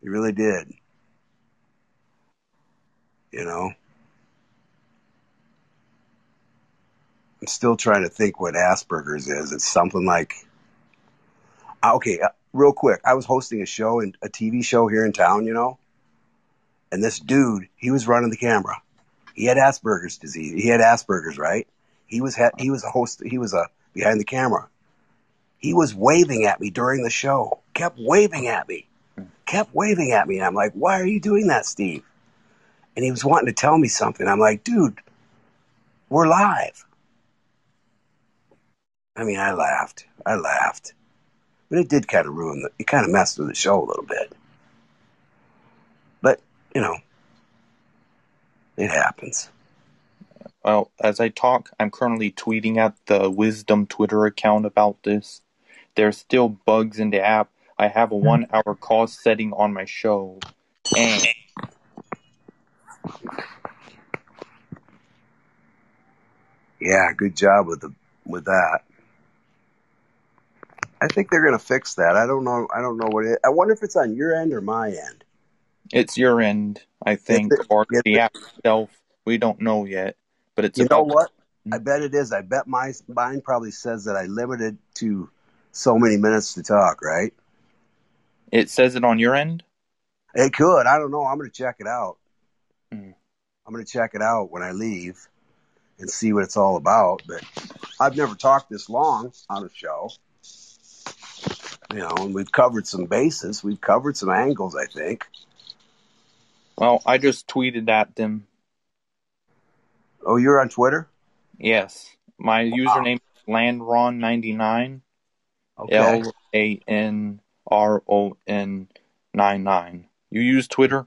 You really did. You know. I'm still trying to think what Asperger's is. It's something like Ah, okay, uh, real quick. I was hosting a show and a TV show here in town, you know. And this dude, he was running the camera. He had Asperger's disease. He had Asperger's, right? He was ha- he was a host. He was a behind the camera. He was waving at me during the show. Kept waving at me. Kept waving at me. And I'm like, why are you doing that, Steve? And he was wanting to tell me something. I'm like, dude, we're live. I mean, I laughed. I laughed. But it did kind of ruin the, it kind of messed with the show a little bit. But, you know, it happens. Well, as I talk, I'm currently tweeting at the Wisdom Twitter account about this. There's still bugs in the app. I have a hmm. one hour call setting on my show. And Yeah, good job with the with that. I think they're going to fix that. I don't know. I don't know what it. I wonder if it's on your end or my end. it's your end, I think, it- or the it- app itself. We don't know yet. But it's You know what? I bet it is. I bet my mine probably says that I limited to so many minutes to talk. Right? it says it on your end? It could. I don't know. I'm going to check it out. Hmm. I'm going to check it out when I leave and see what it's all about. But I've never talked this long on a show. You know, and we've covered some bases. We've covered some angles, I think. Well, I just tweeted at them. Oh, you're on Twitter? Yes. My username is Landron99. Okay. L A N R O N 99. You use Twitter?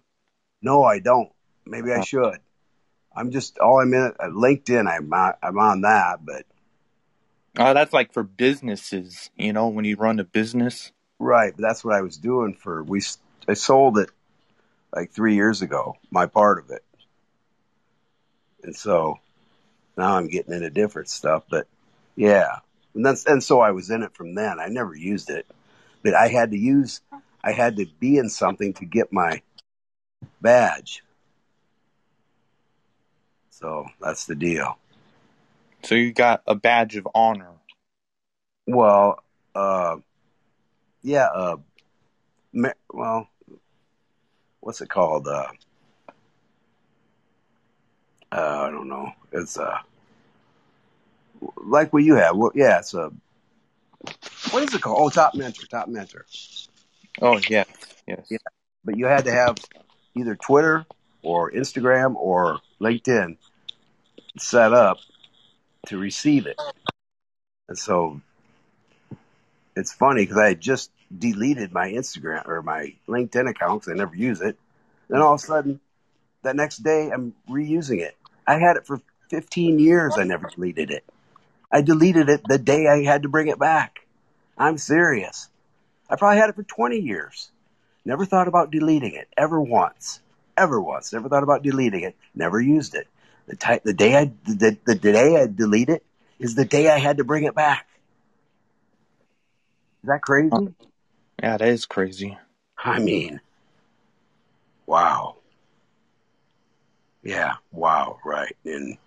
No, I don't. Maybe I Oh. should. I'm just all I'm in uh, LinkedIn. I'm on, I'm on that, but Uh, that's like for businesses, you know, when you run a business. right. That's what I was doing for. We I sold it like three years ago. My part of it, and so now I'm getting into different stuff. But yeah, and that's and so I was in it from then. I never used it, but I had to use. I had to be in something to get my badge. So that's the deal. So you got a badge of honor. Well, uh, yeah, uh, well, what's it called? Uh, uh, I don't know. It's uh, like what you have. Well, yeah, it's a. What is it called? Oh, top mentor, top mentor. Oh, yes, yes. Yeah. But you had to have either Twitter or Instagram or LinkedIn set up to receive it. And so it's funny because I had just deleted my Instagram or my LinkedIn account because I never use it. Then all of a sudden, that next day, I'm reusing it. I had it for 15 years. I never deleted it. I deleted it the day I had to bring it back. I'm serious. I probably had it for 20 years. Never thought about deleting it ever once. Ever once. Never thought about deleting it. Never used it. The, ti the day I the, the day I delete it is the day I had to bring it back. Is that crazy? Yeah, that is crazy. I mean, wow. Yeah, wow, right. And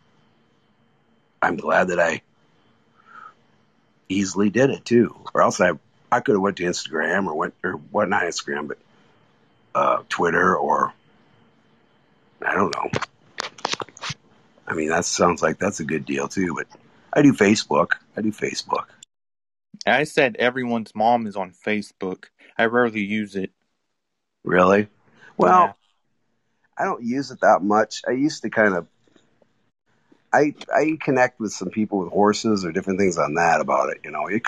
I'm glad that I easily did it too. Or else I I could have went to Instagram or went or what not Instagram, but uh, Twitter or I don't know. I mean, that sounds like that's a good deal too. But I do Facebook. I do Facebook. I said everyone's mom is on Facebook. I rarely use it. Really? Well, Yeah. I don't use it that much. I used to kind of. I I connect with some people with horses or different things on that about it. You know, it,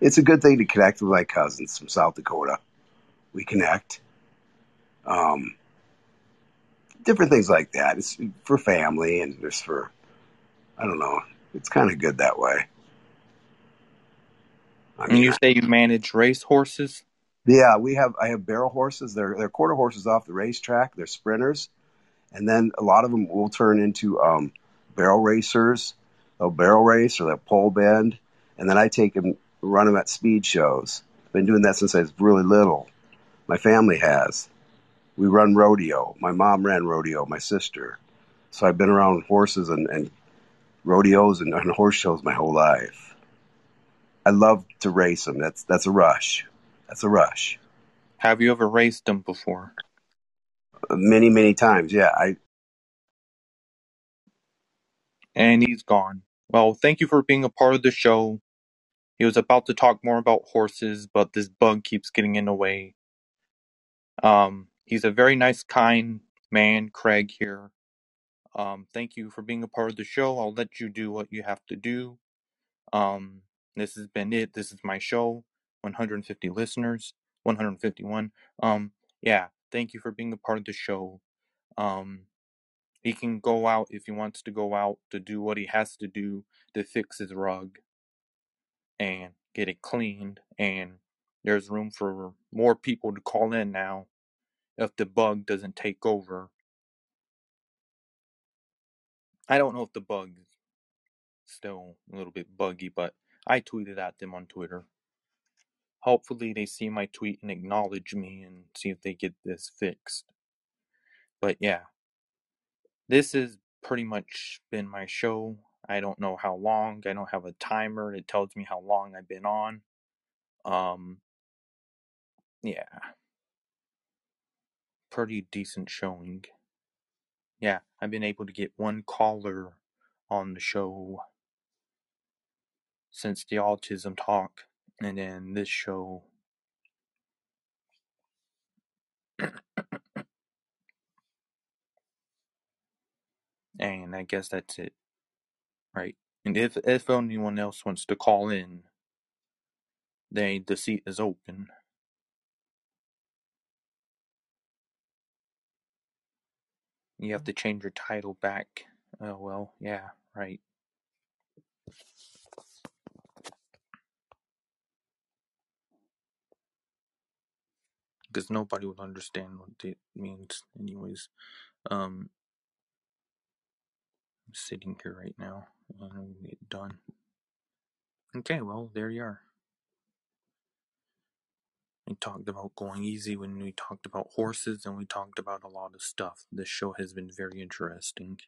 it's a good thing to connect with my cousins from South Dakota. We connect. Um, different things like that. It's for family and just for, I don't know. It's kind of good that way. I And mean, you say you manage race horses? yeah, we have. I have barrel horses. They're they're quarter horses off the racetrack. They're sprinters, and then a lot of them will turn into um, barrel racers. They'll barrel race or they'll pole bend, and then I take them run them at speed shows. I've Been doing that since I was really little. My family has. We run rodeo. My mom ran rodeo. My sister. So I've been around horses and, and rodeos and, and horse shows my whole life. I love to race them. That's that's a rush. That's a rush. Have you ever raced them before? Many many times. Yeah. I And he's gone. Well, thank you for being a part of the show. He was about to talk more about horses, but this bug keeps getting in the way. Um, he's a very nice, kind man, Craig here. Um, thank you for being a part of the show. I'll let you do what you have to do. Um, this has been it. This is my show. 150 listeners, 151. Um, yeah, thank you for being a part of the show. Um, he can go out if he wants to go out to do what he has to do to fix his rug and get it cleaned. And there's room for more people to call in now if the bug doesn't take over. I don't know if the bug is still a little bit buggy, but I tweeted at them on Twitter. Hopefully, they see my tweet and acknowledge me and see if they get this fixed. But yeah, this has pretty much been my show. I don't know how long. I don't have a timer. It tells me how long I've been on. Um, yeah, pretty decent showing. Yeah, I've been able to get one caller on the show since the autism talk, and then this show. And I guess that's it, right? And if if anyone else wants to call in, they the seat is open. You have to change your title back. Oh well, yeah, right. Because nobody would understand what it means, anyways. Um, I'm sitting here right now, and gonna get done. Okay, well, there you are. We talked about going easy when we talked about horses, and we talked about a lot of stuff. This show has been very interesting.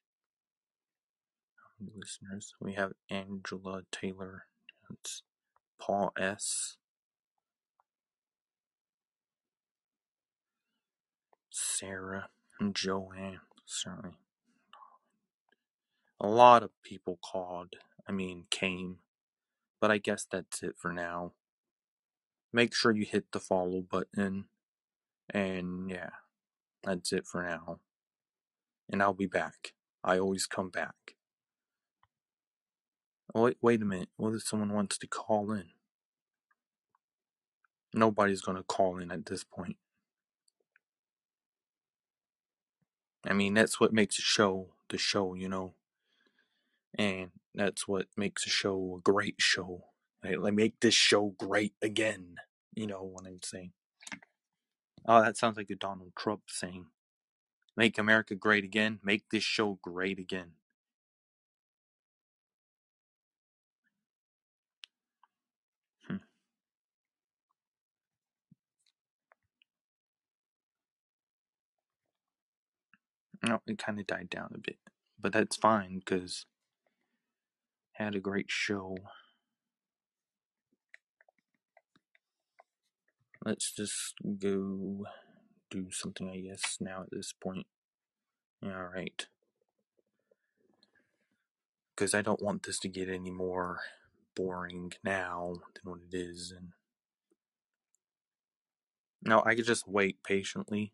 Listeners, we have Angela Taylor. It's Paul S. Sarah and Joanne. Sorry. A lot of people called. I mean, came. But I guess that's it for now. Make sure you hit the follow button. And yeah, that's it for now. And I'll be back. I always come back. Wait, wait a minute. What if someone wants to call in? Nobody's gonna call in at this point. I mean, that's what makes a show the show, you know. And that's what makes a show a great show. Like, make this show great again. You know what I'm saying? Oh, that sounds like a Donald Trump saying. Make America great again. Make this show great again. Hmm. It kind of died down a bit. But that's fine, because had a great show. Let's just go do something, I guess, now at this point. Alright. Because I don't want this to get any more boring now than what it is. And no, I could just wait patiently.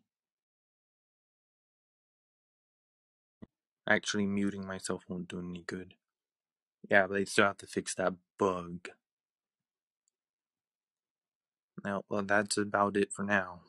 Actually, muting myself won't do any good. Yeah, but they still have to fix that bug. Now, well, that's about it for now.